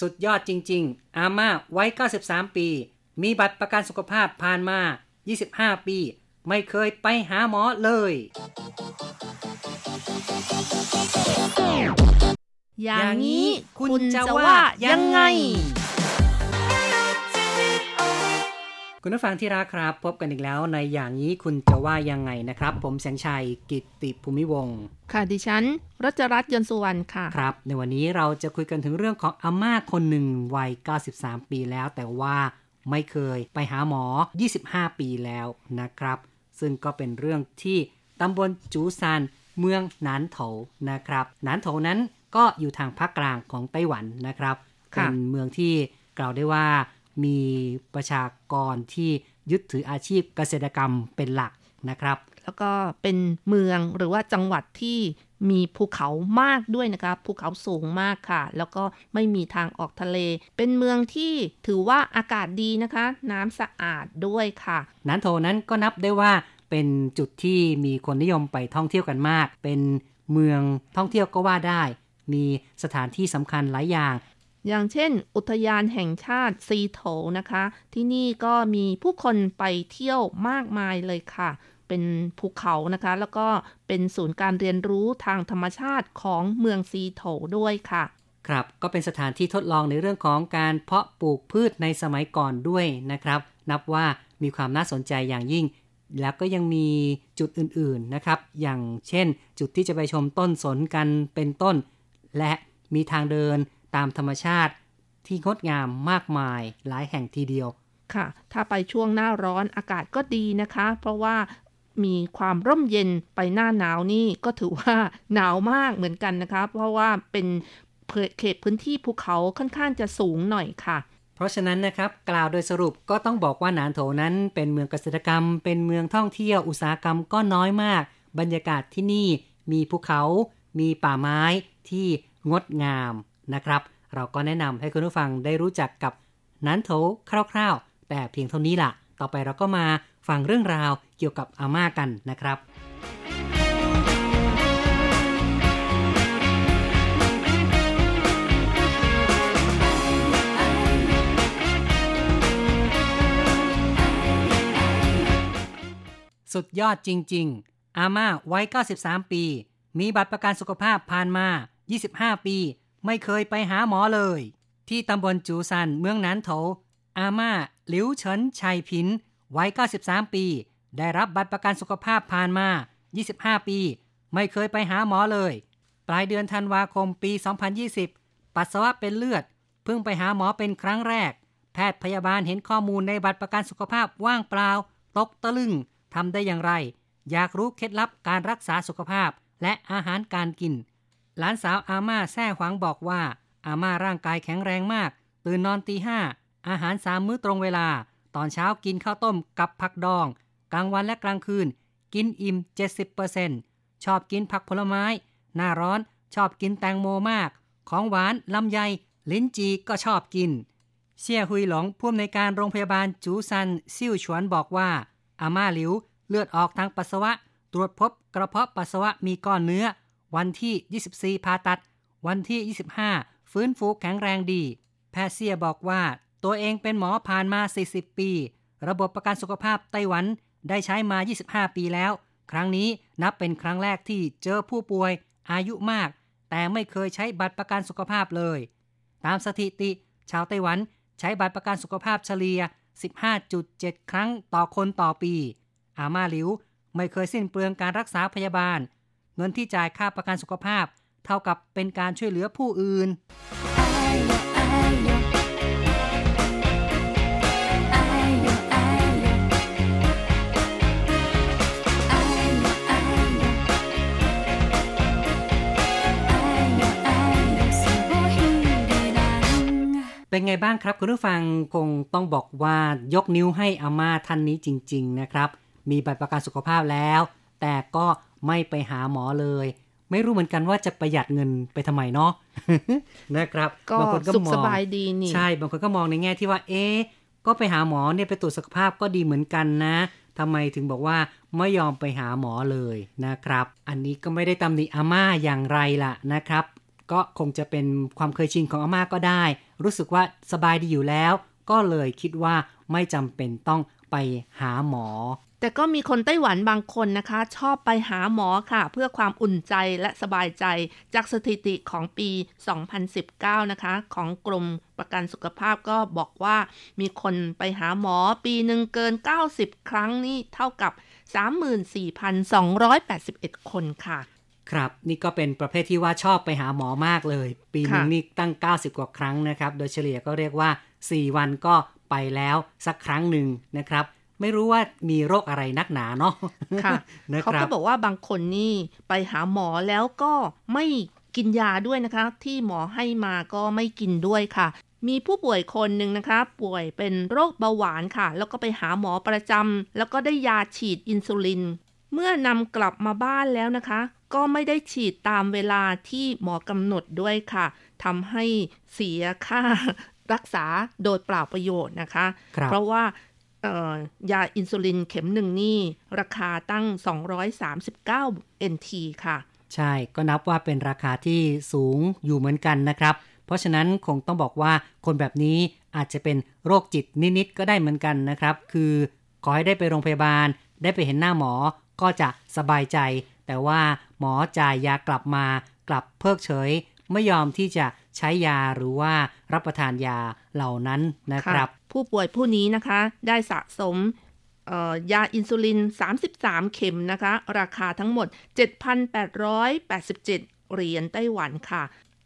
สุดยอดจริง ๆ อาม่าไว้ 93 ปี มีบัตรประกันสุขภาพผ่านมา 25 ปี ไม่เคยไปหาหมอเลย อย่างนี้คุคุณณจะจะว่าว่ายัยังงไง คุณผู้ฟังที่รักครับ พบกันอีกแล้วในอย่างนี้คุณจะว่ายังไงนะครับ ผมแสงชัยกิตติภูมิวงศ์ค่ะดิฉันรัชรัตน์ยนต์สุวรรณค่ะครับ ในวันนี้เราจะคุยกันถึงเรื่องของอาม่าคนหนึ่งวัย 93 ปีแล้ว แต่ว่าไม่เคยไปหาหมอ 25 ปีแล้วนะครับ ซึ่งก็เป็นเรื่องที่ตำบลจูซานเมืองหนานโถนะครับหนานโถนั้นก็อยู่ทางภาคกลางของไต้หวันนะครับค่ะเป็นเมืองที่กล่าวได้ว่า มีประชากรที่ยึดถืออาชีพเกษตรกรรมเป็นหลักนะครับ แล้วก็เป็นเมืองหรือว่าจังหวัดที่มีภูเขามากด้วยนะคะภูเขาสูงมากค่ะ แล้วก็ไม่มีทางออกทะเล เป็นเมืองที่ถือว่าอากาศดีนะคะ น้ำสะอาดด้วยค่ะนานโถนั้นก็นับได้ว่าเป็นจุดที่มีคนนิยมไปท่องเที่ยวกันมาก เป็นเมืองท่องเที่ยวก็ว่าได้ มีสถานที่สำคัญหลายอย่าง อย่างเช่น อุทยานแห่งชาติซีโถนะคะ ที่นี่ก็มีผู้คนไปเที่ยวมากมายเลยค่ะ เป็นภูเขานะคะ แล้วก็เป็นศูนย์การเรียนรู้ทางธรรมชาติของเมืองซีโถด้วยค่ะ ครับก็เป็นสถานที่ทดลองในเรื่องของการเพาะปลูกพืชในสมัยก่อนด้วยนะครับ นับว่ามีความน่าสนใจอย่างยิ่ง แล้วก็ยังมีจุดอื่นๆนะครับ อย่างเช่น จุดที่จะไปชมต้นสนกันเป็นต้น และมีทางเดิน ตามธรรมชาติที่งดงามมากมายหลายแห่งทีเดียว ค่ะ ถ้าไปช่วงหน้าร้อนอากาศก็ดีนะคะ เพราะว่ามีความร่มเย็นไปหน้าหนาวนี่ก็ถือว่าหนาวมากเหมือนกันนะคะ เพราะว่าเป็นเขตพื้นที่ภูเขาค่อนข้างจะสูงหน่อยค่ะ เพราะฉะนั้นนะครับกล่าวโดยสรุปก็ต้องบอกว่าหนานโถนั้น เป็นเมืองเกษตรกรรม เป็นเมืองท่องเที่ยวอุตสาหกรรมก็น้อยมาก บรรยากาศที่นี่มีภูเขา มีป่าไม้ที่งดงาม นะครับ เราก็แนะนำให้คุณผู้ฟังได้รู้จักกับนานโถคร่าวๆ แต่เพียงเท่านี้ล่ะ ต่อไปเราก็มาฟังเรื่องราวเกี่ยวกับอาม่ากันนะครับสุดยอดจริง ๆ อาม่าวัย93 ปี มีบัตรประกันสุขภาพผ่านมา 25 ปี ไม่เคยไปหาหมอเลย ที่ตำบลจูซันเมืองนานโถ อาม่าหลิวเฉินชัยผินวัย 93 ปี ได้รับบัตรประกันสุขภาพผ่านมา 25 ปี ไม่เคยไปหาหมอเลย ปลายเดือนธันวาคมปี 2020 ปัสสาวะเป็นเลือด เพิ่งไปหาหมอเป็นครั้งแรก แพทย์พยาบาลเห็นข้อมูลในบัตรประกันสุขภาพว่างเปล่า ตกตะลึงทำได้อย่างไร อยากรู้เคล็ดลับการรักษาสุขภาพและอาหารการกิน หลานสาวอาม่าแซ่หวังบอกว่า อาม่าร่างกายแข็งแรงมาก ตื่นนอนตีห้า อาหารสามมื้อตรงเวลา ตอนเช้ากินข้าวต้มกับผักดอง กลางวันและกลางคืน กินอิ่ม 70%ชอบกินผักผลไม้ หน้าร้อนชอบกินแตงโมมาก ของหวานลำไย ลิ้นจีก็ชอบกิน เสี่ยหุยหลงผู้อำนวยการโรงพยาบาลจูซันซิ่วฉวนบอกว่า อาม่าหลิวเลือดออกทางปัสสาวะ ตรวจพบกระเพาะปัสสาวะมีก้อนเนื้อ วันที่ 24ผ่าตัด วันที่ 25 ฟื้นฟูแข็งแรงดี แพทย์เซียบอกว่า ตัวเองเป็นหมอผ่านมา 40 ปี ระบบประกันสุขภาพไต้หวันได้ใช้มา 25 ปีแล้ว ครั้งนี้นับเป็นครั้งแรกที่เจอผู้ป่วย อายุมาก แต่ไม่เคยใช้บัตรประกันสุขภาพเลย ตามสถิติ ชาวไต้หวันใช้บัตรประกันสุขภาพเฉลี่ย 15.7 ครั้งต่อคนต่อปี อาม่าหลิว ไม่เคยสิ้นเปลืองการรักษาพยาบาล เงินที่จ่ายค่าประกันสุขภาพ เท่ากับเป็นการช่วยเหลือผู้อื่น เป็นไงบ้างครับคุณผู้ฟังคงต้องบอกว่ายกนิ้วให้อาม่าท่านนี้จริง ๆ นะครับ มีบัตรประกันสุขภาพแล้ว แต่ก็ ไม่ไปหาหมอเลย ไม่รู้เหมือนกันว่าจะประหยัดเงินไปทำไมเนาะนะครับก็บางคนก็สุขมองสบายดีนี่ใช่บางคนก็มองในแง่ที่ว่า เอ๊ะก็ไปหาหมอเนี่ยไปตรวจสุขภาพก็ดีเหมือนกันนะทำไมถึงบอกว่าไม่ยอมไปหาหมอเลยนะครับ อันนี้ก็ไม่ได้ตำหนิอาม่าอย่างไรล่ะนะครับ ก็คงจะเป็นความเคยชินของอาม่าก็ได้ รู้สึกว่าสบายดีอยู่แล้ว ก็เลยคิดว่าไม่จำเป็นต้องไปหาหมอ แต่ก็มีคนไต้หวันบางคนนะคะ ชอบไปหาหมอค่ะ เพื่อความอุ่นใจและสบายใจจากสถิติของปี 2019 นะคะ ของกรมประกันสุขภาพก็บอกว่ามีคนไปหาหมอปีหนึ่งเกิน 90 ครั้งนี่เท่ากับ 34,281 คนค่ะครับนี่ก็เป็นประเภทที่ว่าชอบไปหาหมอมากเลย ปีหนึงค่ะนี่ตั้ง 90 กว่าครั้งนะครับ โดยเฉลี่ยก็เรียกว่า 4 วันก็ไปแล้วสักครั้งหนึ่งนะครับ ไม่รู้ว่ามีโรคอะไรนักหนาเนาะค่ะนะเขาครัก็บบอกว่าบางคนนี่ไปหาหมอแล้วก็ไม่กินยาด้วยนะคะ ที่หมอให้มาก็ไม่กินด้วยค่ะ มีผู้ป่วยคนหนึ่งนะคะ ป่วยเป็นโรคเบาหวานค่ะ แล้วก็ไปหาหมอประจำแล้วก็ได้ยาฉีดอินซูลิน เมื่อนำกลับมาบ้านแล้วนะคะ ก็ไม่ได้ฉีดตามเวลาที่หมอกำหนดด้วยค่ะทำให้เสียค่ารักษาโดยเปล่าประโยชน์นะคะครับเพราะว่าเอ่อ ยาอินซูลินเข็มหนึ่งนี่ ราคาตั้ง 239 NT ค่ะ ใช่ก็นับว่าเป็นราคาที่สูงอยู่เหมือนกันนะครับ เพราะฉะนั้นคงต้องบอกว่าคนแบบนี้อาจจะเป็นโรคจิตนิดๆก็ได้เหมือนกันนะครับ คือขอให้ได้ไปโรงพยาบาล ได้ไปเห็นหน้าหมอก็จะสบายใจ แต่ว่าหมอจ่ายยากลับมากลับเพิกเฉย ไม่ยอมที่จะใช้ยาหรือว่ารับประทานยา เหล่านั้นนะครับ ผู้ป่วยผู้นี้นะคะ ได้สะสมยาอินซูลิน 33 เข็มนะคะ ราคาทั้งหมด 7,887 เหรียญไต้หวันค่ะ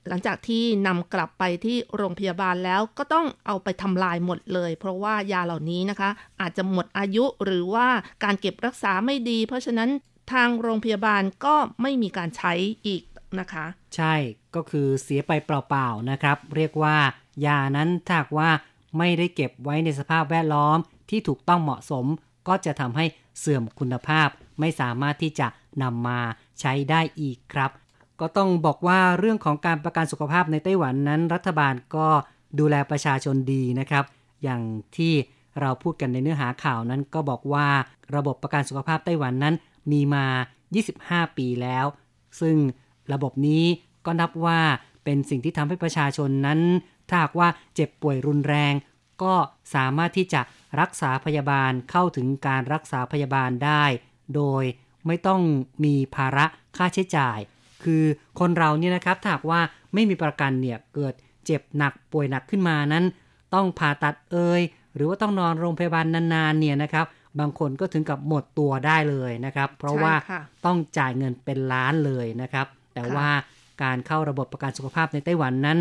หลังจากที่นำกลับไปที่โรงพยาบาลแล้วก็ต้องเอาไปทำลายหมดเลย เพราะว่ายาเหล่านี้นะคะ อาจจะหมดอายุหรือว่าการเก็บรักษาไม่ดี เพราะฉะนั้นทางโรงพยาบาลก็ไม่มีการใช้อีก นะคะ ใช่ก็คือเสียไปเปล่าๆนะครับ เรียกว่ายานั้นถ้าว่าไม่ได้เก็บไว้ในสภาพแวดล้อมที่ถูกต้องเหมาะสม ก็จะทำให้เสื่อมคุณภาพ ไม่สามารถที่จะนำมาใช้ได้อีกครับ ก็ต้องบอกว่าเรื่องของการประกันสุขภาพในไต้หวันนั้น รัฐบาลก็ดูแลประชาชนดีนะครับ อย่างที่เราพูดกันในเนื้อหาข่าวนั้นก็บอกว่าระบบประกันสุขภาพไต้หวันนั้นมีมา 25 ปีแล้ว ซึ่ง ระบบนี้ก็นับว่าเป็นสิ่งที่ทำให้ประชาชนนั้น ถ้าหากว่าเจ็บป่วยรุนแรง ก็สามารถที่จะรักษาพยาบาลเข้าถึงการรักษาพยาบาลได้ โดยไม่ต้องมีภาระค่าใช้จ่าย คือคนเราเนี่ยนะครับถ้าหากว่าไม่มีประกันเนี่ยเกิดเจ็บหนักป่วยหนักขึ้นมานั้น ต้องผ่าตัดเอ่ยหรือว่าต้องนอนโรงพยาบาลนานๆเนี่ยนะครับ บางคนก็ถึงกับหมดตัวได้เลยนะครับ เพราะว่าใช่ค่ะต้องจ่ายเงินเป็นล้านเลยนะครับ แต่ค่ะว่าการเข้าระบบประกันสุขภาพในไต้หวันนั้น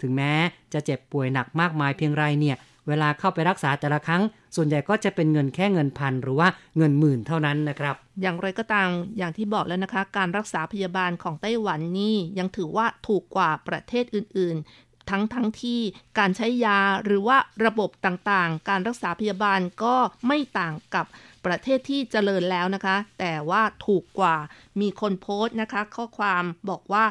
ถึงแม้จะเจ็บป่วยหนักมากมายเพียงไรเนี่ย เวลาเข้าไปรักษาแต่ละครั้ง ส่วนใหญ่ก็จะเป็นเงินแค่เงินพันหรือว่าเงินหมื่นเท่านั้นนะครับ อย่างไรก็ตามอย่างที่บอกแล้วนะคะ การรักษาพยาบาลของไต้หวันนี่ยังถือว่าถูกกว่าประเทศอื่นๆทั้งทั้งที่การใช้ยาหรือว่าระบบต่างๆ การรักษาพยาบาลก็ไม่ต่างกับ ประเทศที่เจริญแล้วนะคะ แต่ว่าถูกกว่ามีคนโพสต์นะคะ ข้อความบอกว่า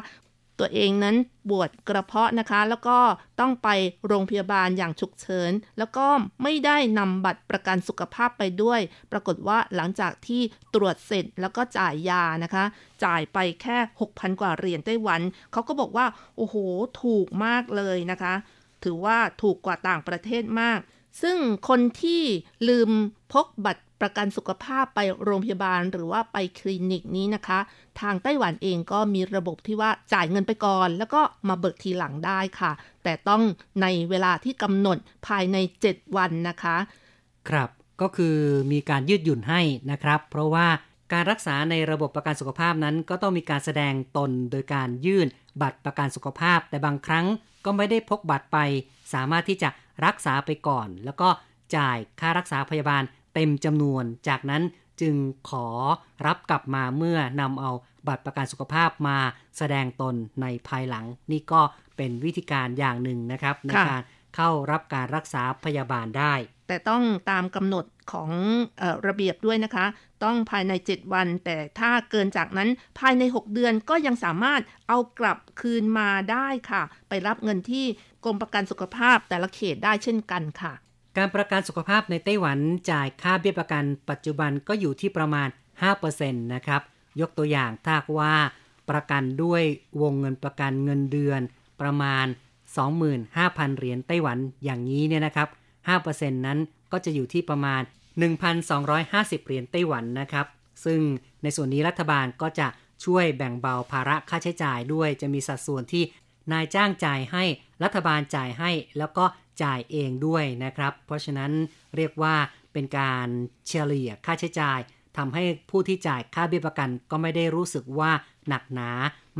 ตัวเองนั้นปวดกระเพาะนะคะ แล้วก็ต้องไปโรงพยาบาลอย่างฉุกเฉิน แล้วก็ไม่ได้นำบัตรประกันสุขภาพไปด้วย ปรากฏว่าหลังจากที่ตรวจเสร็จแล้วก็จ่ายยานะคะ จ่ายไปแค่ 6,000 กว่าเหรียญไต้หวัน เขาก็บอกว่า โอ้โห ถูกมากเลยนะคะ ถือว่าถูกกว่าต่างประเทศมาก ซึ่งคนที่ลืมพกบัตรประกันสุขภาพไปโรงพยาบาลหรือว่าไปคลินิกนี้นะคะ ทางไต้หวันเองก็มีระบบที่ว่าจ่ายเงินไปก่อน แล้วก็มาเบิกทีหลังได้ค่ะ แต่ต้องในเวลาที่กำหนดภายใน 7 วันนะคะ ครับก็คือมีการยืดหยุ่นให้นะครับ เพราะว่าการรักษาในระบบประกันสุขภาพนั้น ก็ต้องมีการแสดงตนโดยการยื่นบัตรประกันสุขภาพ แต่บางครั้งก็ไม่ได้พกบัตรไป สามารถที่จะ รักษาไปก่อน แล้วก็จ่ายค่ารักษาพยาบาลเต็มจำนวน จากนั้นจึงขอรับกลับมาเมื่อนำเอาบัตรประกันสุขภาพมาแสดงตนในภายหลัง นี่ก็เป็นวิธีการอย่างหนึ่งนะครับในค่ะการเข้ารับการรักษาพยาบาลได้ แต่ต้องตามกำหนดของออระเบียบด้วยนะคะ ต้องภายใน 7 วัน แต่ถ้าเกินจากนั้นภายใน 6 เดือนก็ยังสามารถเอากลับคืนมาได้ค่ะ ไปรับเงินที่กรมประกันสุขภาพแต่ละเขตได้เช่นกันค่ะ การประกันสุขภาพในไต้หวันจ่ายค่าเบี้ยประกันปัจจุบันก็อยู่ที่ประมาณ 5%นะครับ ยกตัวอย่างถ้าว่าประกันด้วยวงเงินประกันเงินเดือนประมาณ 25,000 เหรียญไต้หวันอย่างนี้เนี่ยนะครับ 5%นั้นก็จะอยู่ที่ประมาณ 1,250 เหรียญไต้หวันนะครับ ซึ่งในส่วนนี้รัฐบาลก็จะช่วยแบ่งเบาภาระค่าใช้จ่ายด้วย จะมีสัดส่วนที่นายจ้างจ่ายให้รัฐบาลจ่ายให้ แล้วก็จ่ายเองด้วยนะครับ เพราะฉะนั้นเรียกว่าเป็นการเฉลี่ยค่าใช้จ่ายทำให้ผู้ที่จ่ายค่าเบี้ยประกันก็ไม่ได้รู้สึกว่าหนักหนา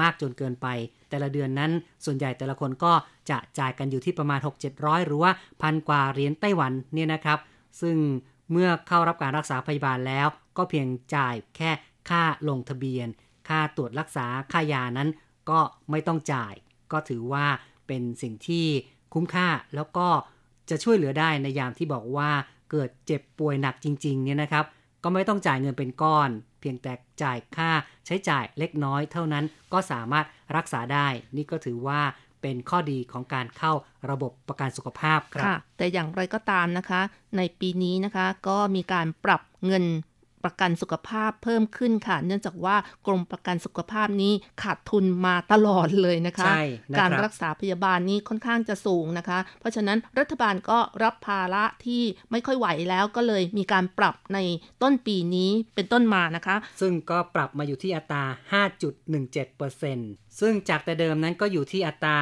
มากจนเกินไป แต่ละเดือนนั้น ส่วนใหญ่แต่ละคนก็จะจ่ายกันอยู่ที่ประมาณ 6-700 หรือว่าพันกว่าเหรียญไต้หวันเนี่ยนะครับ ซึ่งเมื่อเข้ารับการรักษาพยาบาลแล้ว ก็เพียงจ่ายแค่ค่าลงทะเบียน ค่าตรวจรักษาค่ายานั้น ก็ไม่ต้องจ่าย ก็ถือว่าเป็นสิ่งที่คุ้มค่าแล้วก็จะช่วยเหลือได้ในยามที่บอกว่าเกิดเจ็บป่วยหนักจริงๆเนี่ยนะครับ ก็ไม่ต้องจ่ายเงินเป็นก้อน เพียงแต่จ่ายค่าใช้จ่ายเล็กน้อยเท่านั้นก็สามารถรักษาได้ นี่ก็ถือว่าเป็นข้อดีของการเข้าระบบประกันสุขภาพครับแต่อย่างไรก็ตามนะคะ ในปีนี้นะคะก็มีการปรับเงิน ประกันสุขภาพเพิ่มขึ้นค่ะ เนื่องจากว่ากรมประกันสุขภาพนี้ขาดทุนมาตลอดเลยนะคะใช่นะครับการรักษาพยาบาลนี้ค่อนข้างจะสูงนะคะ เพราะฉะนั้นรัฐบาลก็รับภาระที่ไม่ค่อยไหวแล้วก็เลยมีการปรับในต้นปีนี้เป็นต้นมานะคะ ซึ่งก็ปรับมาอยู่ที่อัตรา 5.17%ซึ่งจากแต่เดิมนั้นก็อยู่ที่อัตรา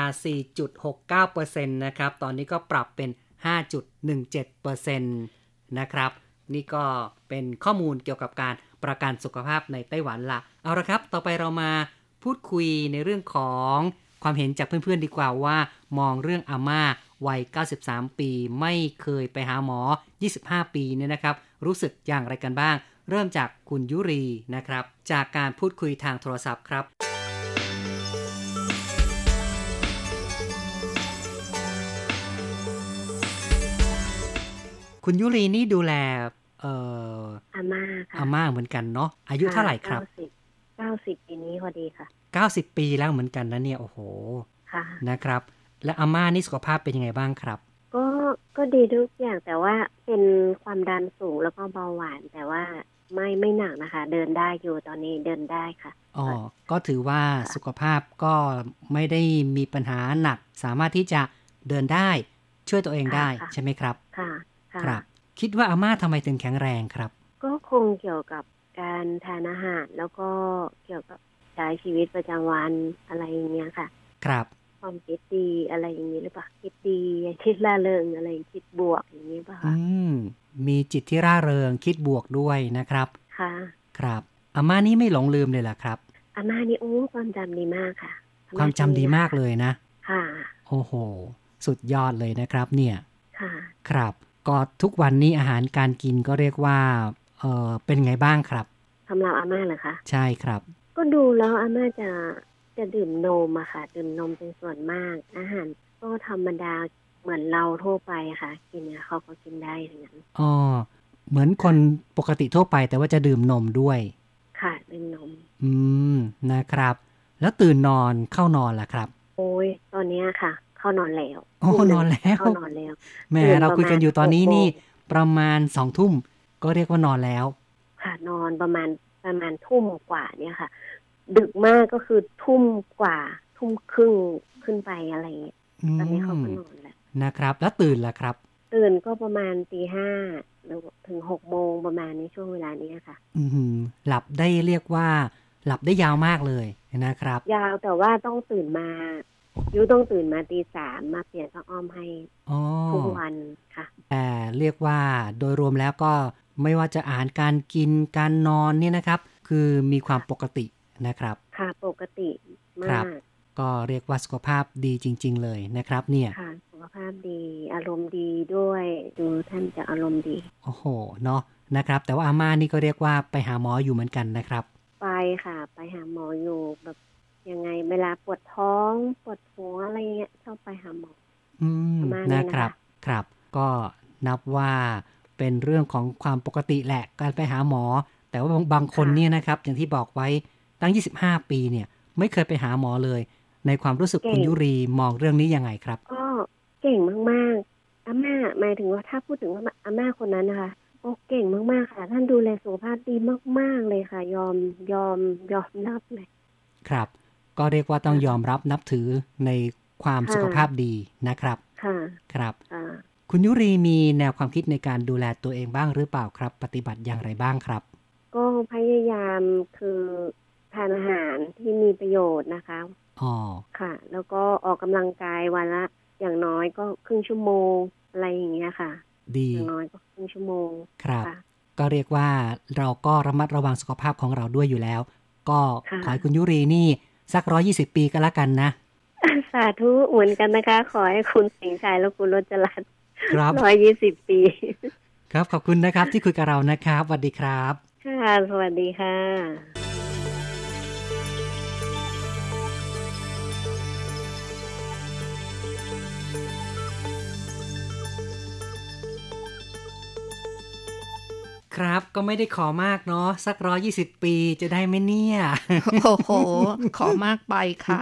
4.69%นะครับ ตอนนี้ก็ปรับเป็น 5.17%นะครับ นี่ก็เป็นข้อมูลเกี่ยวกับการประกันสุขภาพในไต้หวันละเอาละครับ ต่อไปเรามาพูดคุยในเรื่องของความเห็นจากเพื่อนๆดีกว่าว่า มองเรื่องอาม่าวัย 93 ปี ไม่เคยไปหาหมอ 25 ปีเนี่ยนะครับ รู้สึกอย่างไรกันบ้าง เริ่มจากคุณยุรีนะครับ จากการพูดคุยทางโทรศัพท์ครับ คุณยุรีนี่ดูแล เอ่ออาม่าค่ะอาม่าเหมือนกันเนาะอายุเท่าไหร่ครับเก้าสิบเก้าสิบปีนี้พอดีค่ะ90ปีแล้วเหมือนกันนะเนี่ยโอ้โหค่ะนะครับ และอาม่านี่สุขภาพเป็นยังไงบ้างครับ ก็ก็ดีทุกอย่างแต่ว่าเป็นความดันสูงแล้วก็เบาหวาน แต่ว่าไม่ไม่หนักนะคะ เดินได้อยู่ตอนนี้เดินได้ค่ะอ๋อก็ถือว่าสุขภาพก็ไม่ได้มีปัญหาหนัก สามารถที่จะเดินได้ช่วยตัวเองได้ค่ะใช่ไหมครับ ค่ะ ค่ะครับ คิดว่าอาม่าทำไมถึงแข็งแรงครับ ก็คงเกี่ยวกับการทานอาหารแล้วก็เกี่ยวกับใช้ชีวิตประจำวันอะไรอย่างเงี้ยค่ะ ครับความคิดดีอะไรอย่างนี้หรือเปล่าคิดดีคิดล่าเริงอะไรคิดบวกอย่างนี้ป่ะอืคะมมีจิตที่ร่าเริงคิดบวกด้วยนะครับ ค่ะ ครับอาม่านี่ไม่หลงลืมเลยล่ะครับอาม่านี่โอ้ความจำดีมากค่ะอความจำดีมากเลยนะ ค่ะ โอ้โห สุดยอดเลยนะครับ เนี่ย ค่ะ ครับ ก็ทุกวันนี้อาหารการกินก็เรียกว่าเออเป็นไงบ้างครับสำหรับอาม่าเหรอคะ ใช่ครับ ก็ดูแล้วอาม่าจะจะดื่มนมอะค่ะ ดื่มนมเป็นส่วนมาก อาหารก็ธรรมดาเหมือนเราทั่วไปอะค่ะ กินเนี่ยเขาก็กินได้ทั้งนั้นอ๋อเหมือนคนปกติทั่วไป แต่ว่าจะดื่มนมด้วย ค่ะดื่มนม อืมนะครับ แล้วตื่นนอนเข้านอนล่ะครับ โอ้ยตอนเนี้ยค่ะ เข้านอนแล้วโอ้ทุ่มหนอนแล้วเข้านอนแล้วแหม่ตื่นเราคุยกันอยู่ตอนนี้ประมาณนี่หกโมงประมาณสองทุ่มก็เรียกว่านอนแล้ว ค่ะนอนประมาณประมาณทุ่มกว่าเนี่ยค่ะ ดึกมากก็คือทุ่มกว่า ทุ่มครึ่งขึ้นไปอะไรอย่างเงี้ยอืตอนนี้เขามก็นอนแล้วนะครับ แล้วตื่นล่ะครับ ตื่นก็ประมาณตีห้าหรือถึงหกโมงประมาณนี้ช่วงเวลานี้ค่ะ อือหือหลับได้เรียกว่า หลับได้ยาวมากเลยนะครับ ยาวแต่ว่าต้องตื่นมา ยูต้องตื่นมาตีสามมาเปลี่ยนผ้าอ้อมให้อ๋อทุกวันค่ะแต่เรียกว่าโดยรวมแล้วก็ไม่ว่าจะอาหารการกินการนอนเนี่ยนะครับ คือมีความปกตินะครับ ค่ะปกติครัมาบกก็เรียกว่าสุขภาพดีจริง ๆ เลยนะครับ เนี่ยค่ะสุขภาพดีอารมณ์ดีด้วยดูท่านจะอารมณ์ดีโอ้โหเนาะนะครับ แต่ว่าอาม่านี่ก็เรียกว่าไปหาหมออยู่เหมือนกันนะครับ ไปค่ะ ไปหาหมออยู่แบบ ยังไง เวลาปวดท้อง ปวดหัวอะไรเงี้ยชอบไปหาหมออืมประมาณนี้นะนะคะครับ ครับ ก็นับว่าเป็นเรื่องของความปกติแหละการไปหาหมอ แต่ว่าบางบางคนเนี่ยนะครับ อย่างที่บอกไว้ตั้ง 25 ปีเนี่ย ไม่เคยไปหาหมอเลย ในความรู้สึกคุณยุรีมองเรื่องนี้ยังไงครับ ก็เก่งมากๆอาม่าหมายถึงว่าถ้าพูดถึงว่าอาม่าคนนั้นนะคะโอ้เก่งมากๆค่ะ ท่านดูแลสุขภาพดีมาก ๆเลยค่ะ ยอมยอมยอมรับเลย ครับ ก็เรียกว่าต้องยอมรับนับถือในความค่ะสุขภาพดีนะครับค่ะครับค่ะคุณยุรีมีแนวความคิดในการดูแลตัวเองบ้างหรือเปล่าครับ ปฏิบัติอย่างไรบ้างครับ ก็พยายามคือทานอาหารที่มีประโยชน์นะคะอ๋อค่ะ แล้วก็ออกกำลังกายวันละ อย่างน้อยก็ครึ่งชั่วโมงอะไรอย่างเงี้ยค่ะ ดีอย่างน้อยก็ครึ่งชั่วโมงครับค่ะก็เรียกว่าเราก็ระมัดระวังสุขภาพของเราด้วยอยู่แล้ว ก็ค่ะขอให้คุณยุรีนี่ สักร้อยี่สิบปีก็แล้วกันนะ สาธุเหมือนกันนะคะ ขอให้คุณสิงห์ชัยและคุณรจรัตน์ครับร้อยยี่สิบปี ครับขอบคุณนะครับที่คุยกับเรานะครับสวัสดีครับ ค่ะ สวัสดีค่ะ ครับก็ไม่ได้ขอมากเนาะสักร้อยี่สิบปีจะได้ไหมเนี่ย โอ้โห ขอมากไปค่ะ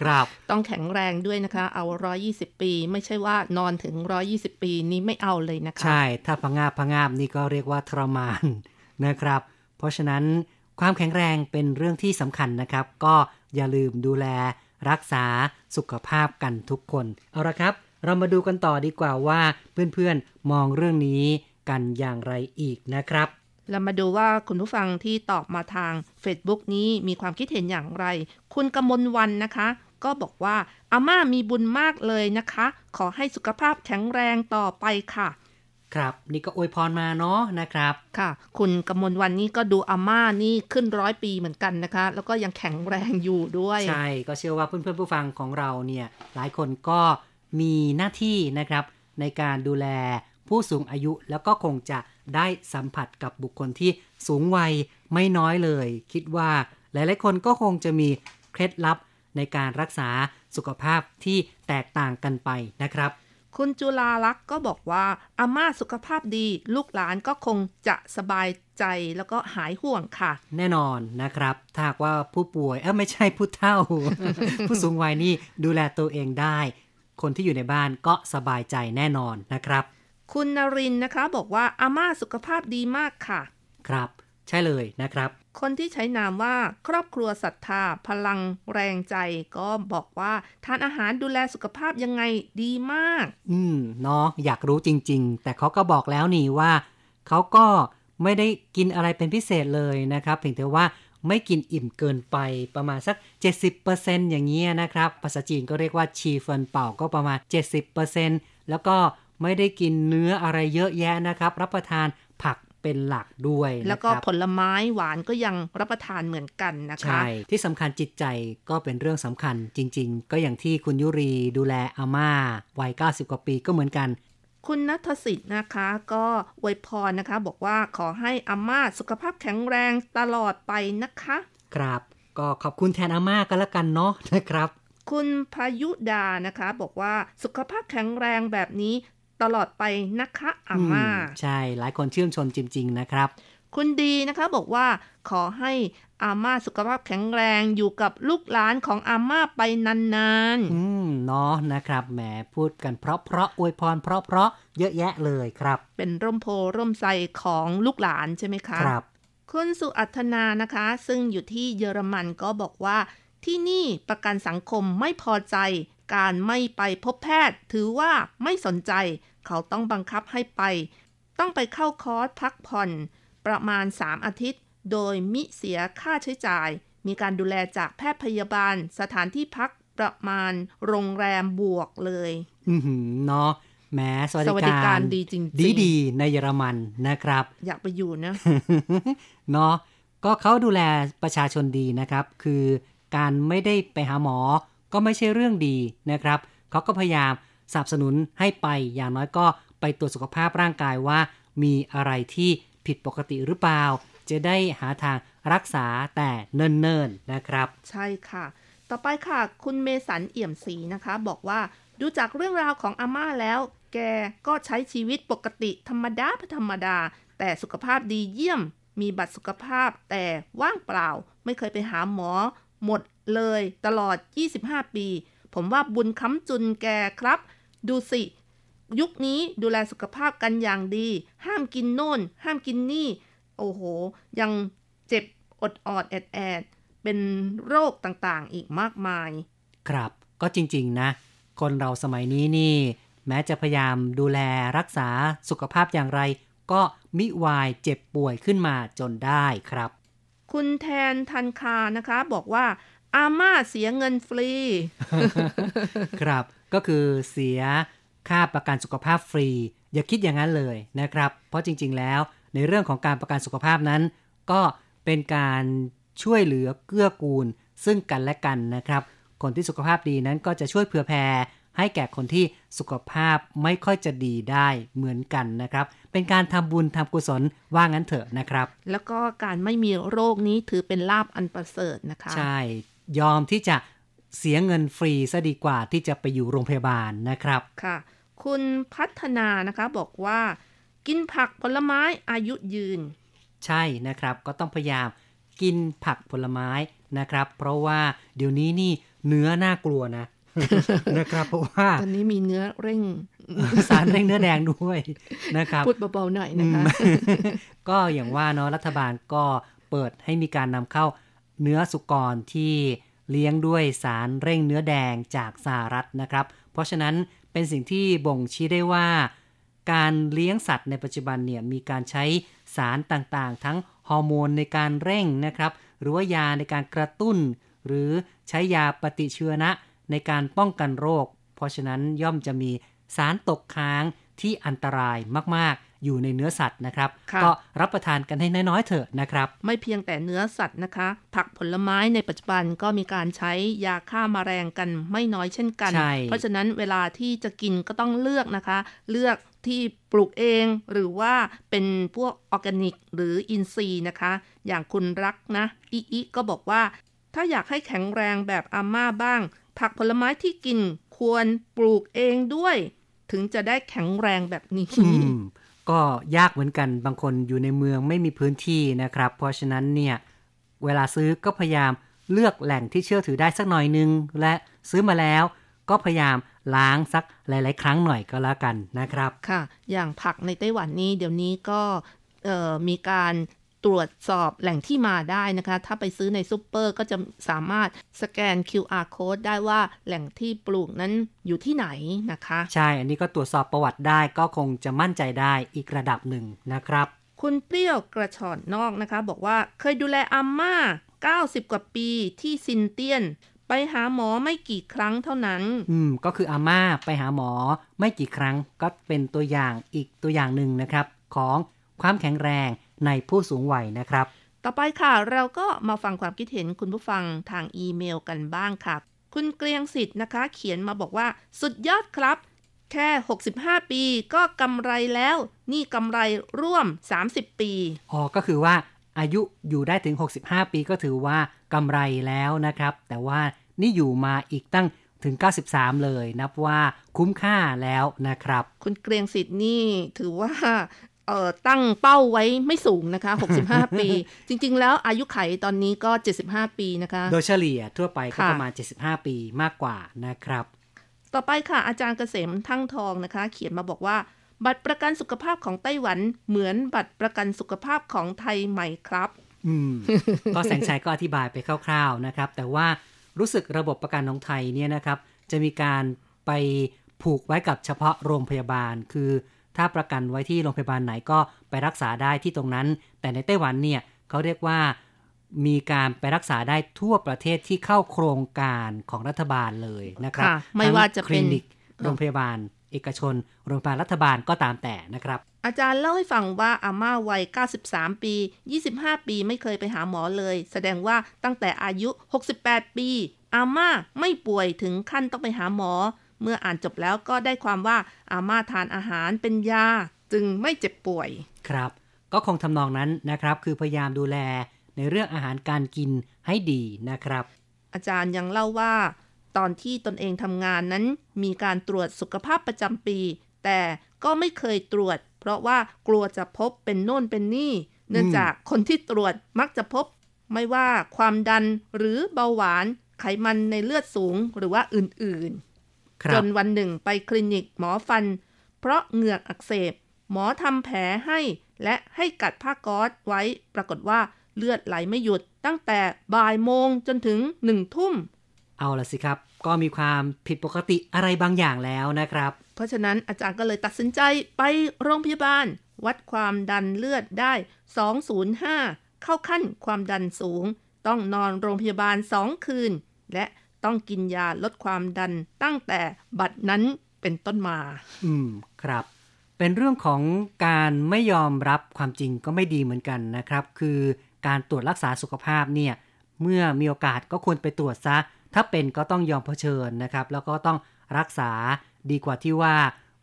ครับ ต้องแข็งแรงด้วยนะคะ เอา120ปี ไม่ใช่ว่านอนถึง120ปีนี้ไม่เอาเลยนะคะ ใช่ ถ้าพะงาบพะงาบนี่ก็เรียกว่าทรมานนะครับ เพราะฉะนั้นความแข็งแรงเป็นเรื่องที่สำคัญนะครับ ก็อย่าลืมดูแลรักษาสุขภาพกันทุกคน เอาละครับ เรามาดูกันต่อดีกว่าว่าเพื่อนๆมองเรื่องนี้ กันอย่างไรอีกนะครับ เรามาดูว่าคุณผู้ฟังที่ตอบมาทาง Facebook นี้มีความคิดเห็นอย่างไร คุณกมลวันนะคะ ก็บอกว่าอาม่ามีบุญมากเลยนะคะ ขอให้สุขภาพแข็งแรงต่อไปค่ะครับนี่ก็อวยพรมาเนาะนะครับ ค่ะ คุณกมลวันนี้ก็ดูอาม่านี่ขึ้นร้อยปีเหมือนกันนะคะ แล้วก็ยังแข็งแรงอยู่ด้วย ใช่ ก็เชื่อว่าเพื่อนๆผู้ฟังของเราเนี่ย หลายคนก็มีหน้าที่นะครับ ในการดูแล ผู้สูงอายุแล้วก็คงจะได้สัมผัสกับบุคคลที่สูงวัยไม่น้อยเลย คิดว่าหลายๆคนก็คงจะมีเคล็ดลับในการรักษาสุขภาพที่แตกต่างกันไปนะครับ คุณจุลาลักษณ์ก็บอกว่าอาม่าสุขภาพดี ลูกหลานก็คงจะสบายใจแล้วก็หายห่วงค่ะ แน่นอนนะครับ ถ้าหากว่าผู้ป่วยเออไม่ใช่ผู้เฒ่า ผู้สูงวัยนี่ดูแลตัวเองได้ คนที่อยู่ในบ้านก็สบายใจแน่นอนนะครับ คุณนรินทร์นะคะ บอกว่าอาม่าสุขภาพดีมากค่ะ ครับ ใช่เลยนะครับ คนที่ใช้นามว่าครอบครัวศรัทธา พลังแรงใจ ก็บอกว่าทานอาหารดูแลสุขภาพยังไงดีมาก อืมเนาะอยากรู้จริง ๆ แต่เขาก็บอกแล้วนี่ว่าเขาก็ไม่ได้กินอะไรเป็นพิเศษเลยนะครับเพียงแต่ว่าไม่กินอิ่มเกินไปประมาณสัก 70%อย่างเงี้ยนะครับ ภาษาจีนก็เรียกว่าชีเฟินเป่าก็ประมาณ 70%แล้วก็ ไม่ได้กินเนื้ออะไรเยอะแยะนะครับ รับประทานผักเป็นหลักด้วยนะครับแล้วก็ผลไม้หวานก็ยังรับประทานเหมือนกันนะคะใช่ที่สำคัญจิตใจก็เป็นเรื่องสำคัญจริง ๆ ก็อย่างที่คุณยุรีดูแลอาม่าวัย 90 กว่าปีก็เหมือนกัน คุณนัทสิทธิ์นะคะ ก็อวยพรนะคะ บอกว่าขอให้อาม่าสุขภาพแข็งแรงตลอดไปนะคะ ครับก็ขอบคุณแทนอาม่ากันแล้วกันเนาะนะครับ คุณพายุดานะคะ บอกว่าสุขภาพแข็งแรงแบบนี้ ตลอดไปนะคะอาม่าอืใช่หลายคนชื่นชมจริง ๆ นะครับ คุณดีนะคะบอกว่าขอให้อาม่าสุขภาพแข็งแรงอยู่กับลูกหลานของอาม่าไปนานอืมเนาะนะครับแหมพูดกันเพราะเพราะๆอวยพรเพราะเพราะๆเยอะแยะเลยครับๆเป็นร่มโพร่มไทรของลูกหลานใช่ไหมคะครับ คุณสุอัธนานะคะ ซึ่งอยู่ที่เยอรมันก็บอกว่าที่นี่ประกันสังคมไม่พอใจ การไม่ไปพบแพทย์ถือว่าไม่สนใจ เขาต้องบังคับให้ไป ต้องไปเข้าคอร์สพักผ่อน ประมาณ 3 อาทิตย์ โดยมิเสียค่าใช้จ่าย มีการดูแลจากแพทย์พยาบาล สถานที่พักประมาณโรงแรมบวกเลย อือหือเนาะแหมสวัสสวัสดิดิกาการรดีจริงๆดีดีๆในเยอรมันนะครับ อยากไปอยู่นะเนาะก็เขาดูแลประชาชนดีนะครับ คือการไม่ได้ไปหาหมอ ก็ไม่ใช่เรื่องดีนะครับเขาก็พยายามสนับสนุนให้ไปอย่างน้อยก็ไปตรวจสุขภาพร่างกายว่า มีอะไรที่ผิดปกติหรือเปล่า จะได้หาทางรักษาแต่เนิ่นๆนะครับ ใช่ค่ะ ต่อไปค่ะ คุณเมสันเอี่ยมศรีนะคะ บอกว่าดูจากเรื่องราวของอาม่าแล้ว แกก็ใช้ชีวิตปกติธรรมดาธรรมดา แต่สุขภาพดีเยี่ยม มีบัตรสุขภาพแต่ว่างเปล่า ไม่เคยไปหาหมอ หมดเลยตลอด 25 ปี ผมว่าบุญค้ำจุนแกครับ ดูสิ ยุคนี้ดูแลสุขภาพกันอย่างดี ห้ามกินโน่น ห้ามกินนี่ โอ้โห ยังเจ็บออดออดแอดแอด เป็นโรคต่างๆ อีกมากมาย ครับ ก็จริงๆนะ คนเราสมัยนี้นี่ แม้จะพยายามดูแลรักษาสุขภาพอย่างไร ก็มิวายเจ็บป่วยขึ้นมาจนได้ครับ คุณแทนทันคานะคะ บอกว่า อาม่าเสียเงินฟรี ครับก็คือเสียค่าประกันสุขภาพฟรี อย่าคิดอย่างนั้นเลยนะครับ เพราะจริง ๆ แล้วในเรื่องของการประกันสุขภาพนั้น ก็เป็นการช่วยเหลือเกื้อกูลซึ่งกันและกันนะครับ คนที่สุขภาพดีนั้นก็จะช่วยเผื่อแผ่ ให้แก่คนที่สุขภาพไม่ค่อยจะดีได้เหมือนกันนะครับ เป็นการทำบุญทำกุศลว่างั้นเถอะนะครับ แล้วก็การไม่มีโรคนี้ถือเป็นลาบอันประเสริฐนะคะ ใช่ ยอมที่จะเสียเงินฟรีซะดีกว่าที่จะไปอยู่โรงพยาบาลนะครับ ค่ะ คุณพัฒนานะคะบอกว่า กินผักผลไม้อายุยืน ใช่นะครับ ก็ต้องพยายามกินผักผลไม้นะครับ เพราะว่าเดี๋ยวนี้นี่เนื้อน่ากลัวนะ นะครับเพราะว่าตอนนี้มีเนื้อเร่งสารเร่งเนื้อแดงด้วยนะครับพูดเบาๆหน่อยนะคะ ก็อย่างว่าเนาะรัฐบาลก็เปิดให้มีการนำเข้าเนื้อสุกรที่เลี้ยงด้วยสารเร่งเนื้อแดงจากสหรัฐนะครับ เพราะฉะนั้นเป็นสิ่งที่บ่งชี้ได้ว่า การเลี้ยงสัตว์ในปัจจุบันเนี่ยมีการใช้สารต่างๆ ทั้งฮอร์โมนในการเร่งนะครับ หรือว่ายาในการกระตุ้น หรือใช้ยาปฏิชีวนะ ในการป้องกันโรค เพราะฉะนั้นย่อมจะมีสารตกค้างที่อันตรายมาก ๆ อยู่ในเนื้อสัตว์นะครับค่ะก็รับประทานกันให้น้อยๆเถอะนะครับ ไม่เพียงแต่เนื้อสัตว์นะคะ ผักผลไม้ในปัจจุบันก็มีการใช้ยาฆ่ามาแมลงกันไม่น้อยเช่นกันใช่เพราะฉะนั้นเวลาที่จะกินก็ต้องเลือกนะคะ เลือกที่ปลูกเองหรือว่าเป็นพวกออร์แกนิก หรืออินทรีย์นะคะ อย่างคุณรักนะอีอีก็บอกว่า ถ้าอยากให้แข็งแรงแบบอาม่าบ้าง ผักผลไม้ที่กินควรปลูกเองด้วย ถึงจะได้แข็งแรงแบบนี้อืมก็ยากเหมือนกันบางคนอยู่ในเมืองไม่มีพื้นที่นะครับ เพราะฉะนั้นเนี่ย เวลาซื้อก็พยายามเลือกแหล่งที่เชื่อถือได้สักหน่อยนึง และซื้อมาแล้วก็พยายามล้างสักหลาย ๆ ครั้งหน่อยก็แล้วกันนะครับ ค่ะ อย่างผักในไต้หวันนี้เดี๋ยวนี้ก็เอ่อมีการ ตรวจสอบแหล่งที่มาได้นะคะ ถ้าไปซื้อในซูเปอร์ก็จะสามารถสแกน QR code ได้ว่าแหล่งที่ปลูกนั้นอยู่ที่ไหนนะคะ ใช่ อันนี้ก็ตรวจสอบประวัติได้ก็คงจะมั่นใจได้อีกระดับหนึ่งนะครับ คุณเปรี้ยวกระชอนนอกนะคะ บอกว่าเคยดูแลอาม่า 90 กว่าปีที่ซินเตียนไปหาหมอไม่กี่ครั้งเท่านั้น อืม ก็คืออาม่าไปหาหมอไม่กี่ครั้ง ก็เป็นตัวอย่างอีกตัวอย่างหนึ่งนะครับ ของความแข็งแรง ในผู้สูงวัยนะครับ ต่อไปค่ะ เราก็มาฟังความคิดเห็นคุณผู้ฟังทางอีเมลกันบ้างค่ะ คุณเกรียงสิทธิ์นะคะ เขียนมาบอกว่า สุดยอดครับ แค่ 65 ปีก็กำไรแล้ว นี่กำไรร่วม 30 ปีอ๋อก็คือว่าอายุอยู่ได้ถึง 65 ปีก็ถือว่ากำไรแล้วนะครับ แต่ว่านี่อยู่มาอีกตั้งถึง 93 เลย นับว่าคุ้มค่าแล้วนะครับ คุณเกรียงสิทธิ์นี่ถือว่าเอ่อ ตั้งเป้าไว้ไม่สูงนะคะ 65 ปี จริง ๆ แล้วอายุไขตอนนี้ก็ 75 ปีนะคะ โดยเฉลี่ยทั่วไปก็ค่ะประมาณ 75 ปีมากกว่านะครับ ต่อไปค่ะ อาจารย์เกษมทั้งทองนะคะ เขียนมาบอกว่า บัตรประกันสุขภาพของไต้หวันเหมือนบัตรประกันสุขภาพของไทยไหมครับอืมก็แสงชัยก็อธิบายไปคร่าว ๆนะครับ แต่ว่ารู้สึกระบบประกันของไทยเนี่ยนะครับ จะมีการไปผูกไว้กับเฉพาะโรงพยาบาลคือ ถ้าประกันไว้ที่โรงพยาบาลไหนก็ไปรักษาได้ที่ตรงนั้น แต่ในไต้หวันเนี่ยเขาเรียกว่ามีการไปรักษาได้ทั่วประเทศที่เข้าโครงการของรัฐบาลเลยนะครับค่ะไม่ว่าจะเป็นทั้งคลินิกโรงพยาบาล เอกชน โรงพยาบาลรัฐบาลก็ตามแต่นะครับ อาจารย์เล่าให้ฟังว่าอาม่าวัย 93 ปี 25 ปีไม่เคยไปหาหมอเลย แสดงว่าตั้งแต่อายุ 68 ปี อาม่าไม่ป่วยถึงขั้นต้องไปหาหมอ เมื่ออ่านจบแล้วก็ได้ความว่าอาม่าทานอาหารเป็นยา จึงไม่เจ็บป่วย ครับ ก็คงทำนองนั้นนะครับ คือพยายามดูแลในเรื่องอาหารการกินให้ดีนะครับ อาจารย์ยังเล่าว่า ตอนที่ตนเองทำงานนั้น มีการตรวจสุขภาพประจำปี แต่ก็ไม่เคยตรวจ เพราะว่ากลัวจะพบเป็นโน่นเป็นนี่ เนื่องจากคนที่ตรวจมักจะพบ ไม่ว่าความดันหรือเบาหวานไขมันในเลือดสูงหรือว่าอื่นๆครั จบนวันหนึ่งไปคลินิกหมอฟัน เพราะเหงือกอักเสบ หมอทำแผลให้และให้กัดผ้าก๊อซไว้ ปรากฏว่าเลือดไหลไม่หยุดตั้งแต่บ่ายโมงจนถึงหนึ่งทุ่ม เอาละสิครับ ก็มีความผิดปกติอะไรบางอย่างแล้วนะครับ เพราะฉะนั้นอาจารย์ก็เลยตัดสินใจไปโรงพยาบาล วัดความดันเลือดได้ 205 เข้าขั้นความดันสูง ต้องนอนโรงพยาบาล 2 คืน และ ต้องกินยาลดความดันตั้งแต่บัดนั้นเป็นต้นมา อืมครับ เป็นเรื่องของการไม่ยอมรับความจริงก็ไม่ดีเหมือนกันนะครับ คือการตรวจรักษาสุขภาพเนี่ย เมื่อมีโอกาสก็ควรไปตรวจซะ ถ้าเป็นก็ต้องยอมเผชิญนะครับ แล้วก็ต้องรักษาดีกว่าที่ว่า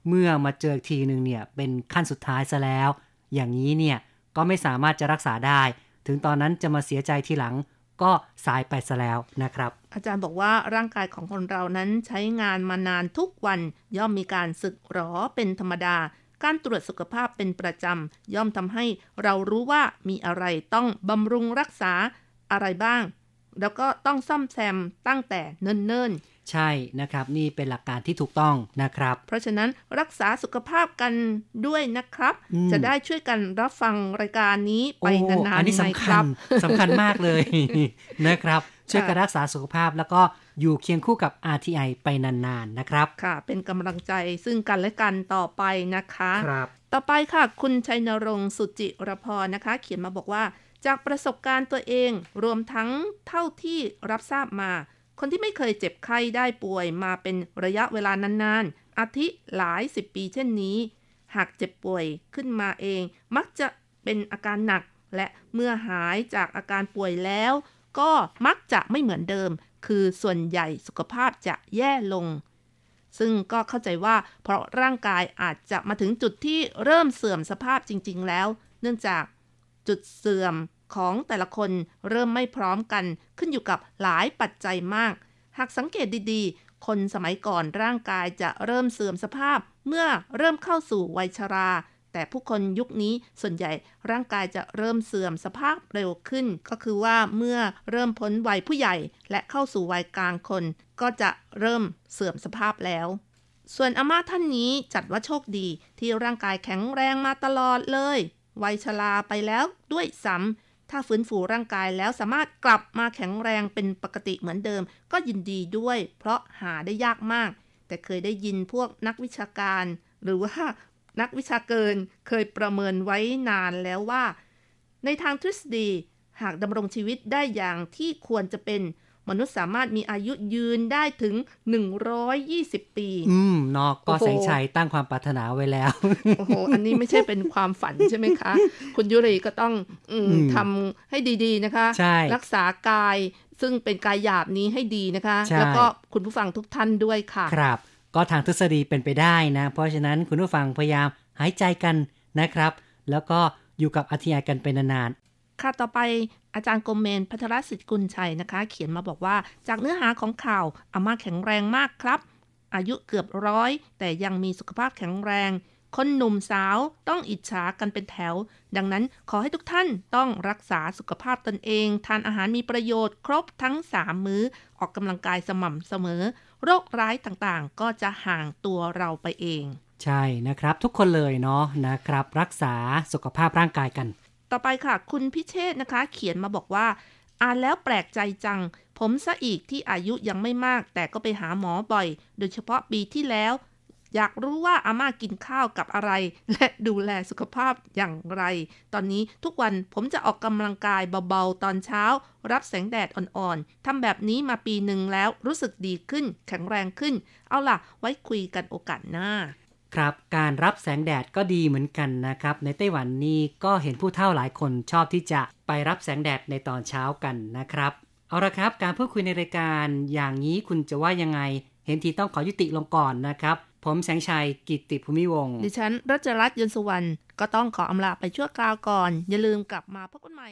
เมื่อมาเจอทีหนึ่งเนี่ยเป็นขั้นสุดท้ายซะแล้ว อย่างนี้เนี่ยก็ไม่สามารถจะรักษาได้ ถึงตอนนั้นจะมาเสียใจทีหลัง ก็สายไปซะแล้วนะครับ อาจารย์บอกว่าร่างกายของคนเรานั้นใช้งานมานานทุกวัน ย่อมมีการสึกหรอเป็นธรรมดา การตรวจสุขภาพเป็นประจำย่อมทำให้เรารู้ว่ามีอะไรต้องบำรุงรักษาอะไรบ้าง แล้วก็ต้องซ่อมแซมตั้งแต่เนิ่นๆ ใช่นะครับนี่เป็นหลักการที่ถูกต้องนะครับๆเพราะฉะนั้นรักษาสุขภาพกันด้วยนะครับอืมจะได้ช่วยกันรับฟังรายการนี้ไปโอ้นานอันๆนี้ไหมสำคคัรัญบสำคัญมากเลยนะครับช่วยกันค่ะรักษาสุขภาพแล้วก็อยู่เคียงคู่กับ RTI ไปนานๆนะครับ ค่ะ เป็นกำลังใจซึ่งกันและกันต่อไปนะคะครับต่อไปค่ะ คุณชัยนรงค์สุจิรพรนะคะ เขียนมาบอกว่า จากประสบการณ์ตัวเองรวมทั้งเท่าที่รับทราบมา คนที่ไม่เคยเจ็บไข้ได้ป่วยมาเป็นระยะเวลานานๆ อาทิหลายสิบปีเช่นนี้ หากเจ็บป่วยขึ้นมาเอง มักจะเป็นอาการหนัก และเมื่อหายจากอาการป่วยแล้ว ก็มักจะไม่เหมือนเดิม คือส่วนใหญ่สุขภาพจะแย่ลง ซึ่งก็เข้าใจว่าเพราะร่างกายอาจจะมาถึงจุดที่เริ่มเสื่อมสภาพจริง ๆ แล้ว เนื่องจากจุดเสื่อม ของแต่ละคนเริ่มไม่พร้อมกันขึ้นอยู่กับหลายปัจจัยมาก หากสังเกตดีๆ คนสมัยก่อนร่างกายจะเริ่มเสื่อมสภาพ เมื่อเริ่มเข้าสู่วัยชรา แต่ผู้คนยุคนี้ส่วนใหญ่ร่างกายจะเริ่มเสื่อมสภาพเร็วขึ้น ก็คือว่าเมื่อเริ่มพ้นวัยผู้ใหญ่และเข้าสู่วัยกลางคน ก็จะเริ่มเสื่อมสภาพแล้วส่วนอาม่าท่านนี้จัดว่าโชคดีที่ร่างกายแข็งแรงมาตลอดเลย วัยชราไปแล้วด้วยซ้ำ ถ้าฟื้นฟูร่างกายแล้วสามารถกลับมาแข็งแรงเป็นปกติเหมือนเดิม ก็ยินดีด้วย เพราะหาได้ยากมาก แต่เคยได้ยินพวกนักวิชาการ หรือว่านักวิชาเกินเคยประเมินไว้นานแล้วว่า ในทางทฤษฎีหากดำรงชีวิตได้อย่างที่ควรจะเป็น มนุษย์สามารถมีอายุยืนได้ถึง 120 ปี อืมเนอกก็โอ้โหแสงชัยตั้งความปรารถนาไว้แล้ว โอ้โห อันนี้ไม่ใช่เป็นความฝันใช่ไหมคะ คุณยุรีก็ต้องอมอืมทำให้ดีๆนะคะใช่รักษากาย ซึ่งเป็นกายหยาบนี้ให้ดีนะคะใช่แล้วก็คุณผู้ฟังทุกท่านด้วยค่ะ ครับ ก็ทางทฤษฎีเป็นไปได้นะ เพราะฉะนั้นคุณผู้ฟังพยายามหายใจกันนะครับ แล้วก็อยู่กับอธิยายกันเป็นนานค่ะต่อไป อาจารย์โกมเมน พัทรสิทธิ์กุลชัยนะคะ เขียนมาบอกว่า จากเนื้อหาของข่าวอาม่าแข็งแรงมากครับ อายุเกือบร้อย แต่ยังมีสุขภาพแข็งแรง คนหนุ่มสาวต้องอิจฉากันเป็นแถว ดังนั้นขอให้ทุกท่านต้องรักษาสุขภาพตนเอง ทานอาหารมีประโยชน์ครบทั้ง 3 มื้อ ออกกำลังกายสม่ำเสมอ โรคร้ายต่างๆ ก็จะห่างตัวเราไปเอง ใช่นะครับทุกคนเลยเนาะนะครับ รักษาสุขภาพร่างกายกัน ต่อไปค่ะ คุณพิเชษนะคะ เขียนมาบอกว่า อ่านแล้วแปลกใจจัง ผมซะอีกที่อายุยังไม่มาก แต่ก็ไปหาหมอบ่อย โดยเฉพาะปีที่แล้ว อยากรู้ว่าอาม่ากินข้าวกับอะไร และดูแลสุขภาพอย่างไร ตอนนี้ทุกวันผมจะออกกำลังกายเบาๆ ตอนเช้า รับแสงแดดอ่อนๆทำแบบนี้มาปีหนึ่งแล้วรู้สึกดีขึ้น แข็งแรงขึ้น เอาล่ะ ไว้คุยกันโอกาสหน้า ครับการรับแสงแดดก็ดีเหมือนกันนะครับ ในไต้หวันนี่ก็เห็นผู้เฒ่าหลายคนชอบที่จะไปรับแสงแดดในตอนเช้ากันนะครับ เอาละครับ การพูดคุยในรายการอย่างนี้คุณจะว่ายังไง เห็นทีต้องขอยุติลงก่อนนะครับ ผมแสงชัยกิติภูมิวงศ์ดิฉันรัชรัตน์ยนสุวรรณก็ต้องขออำลาไปชั่วคราวก่อน อย่าลืมกลับมาพบกันใหม่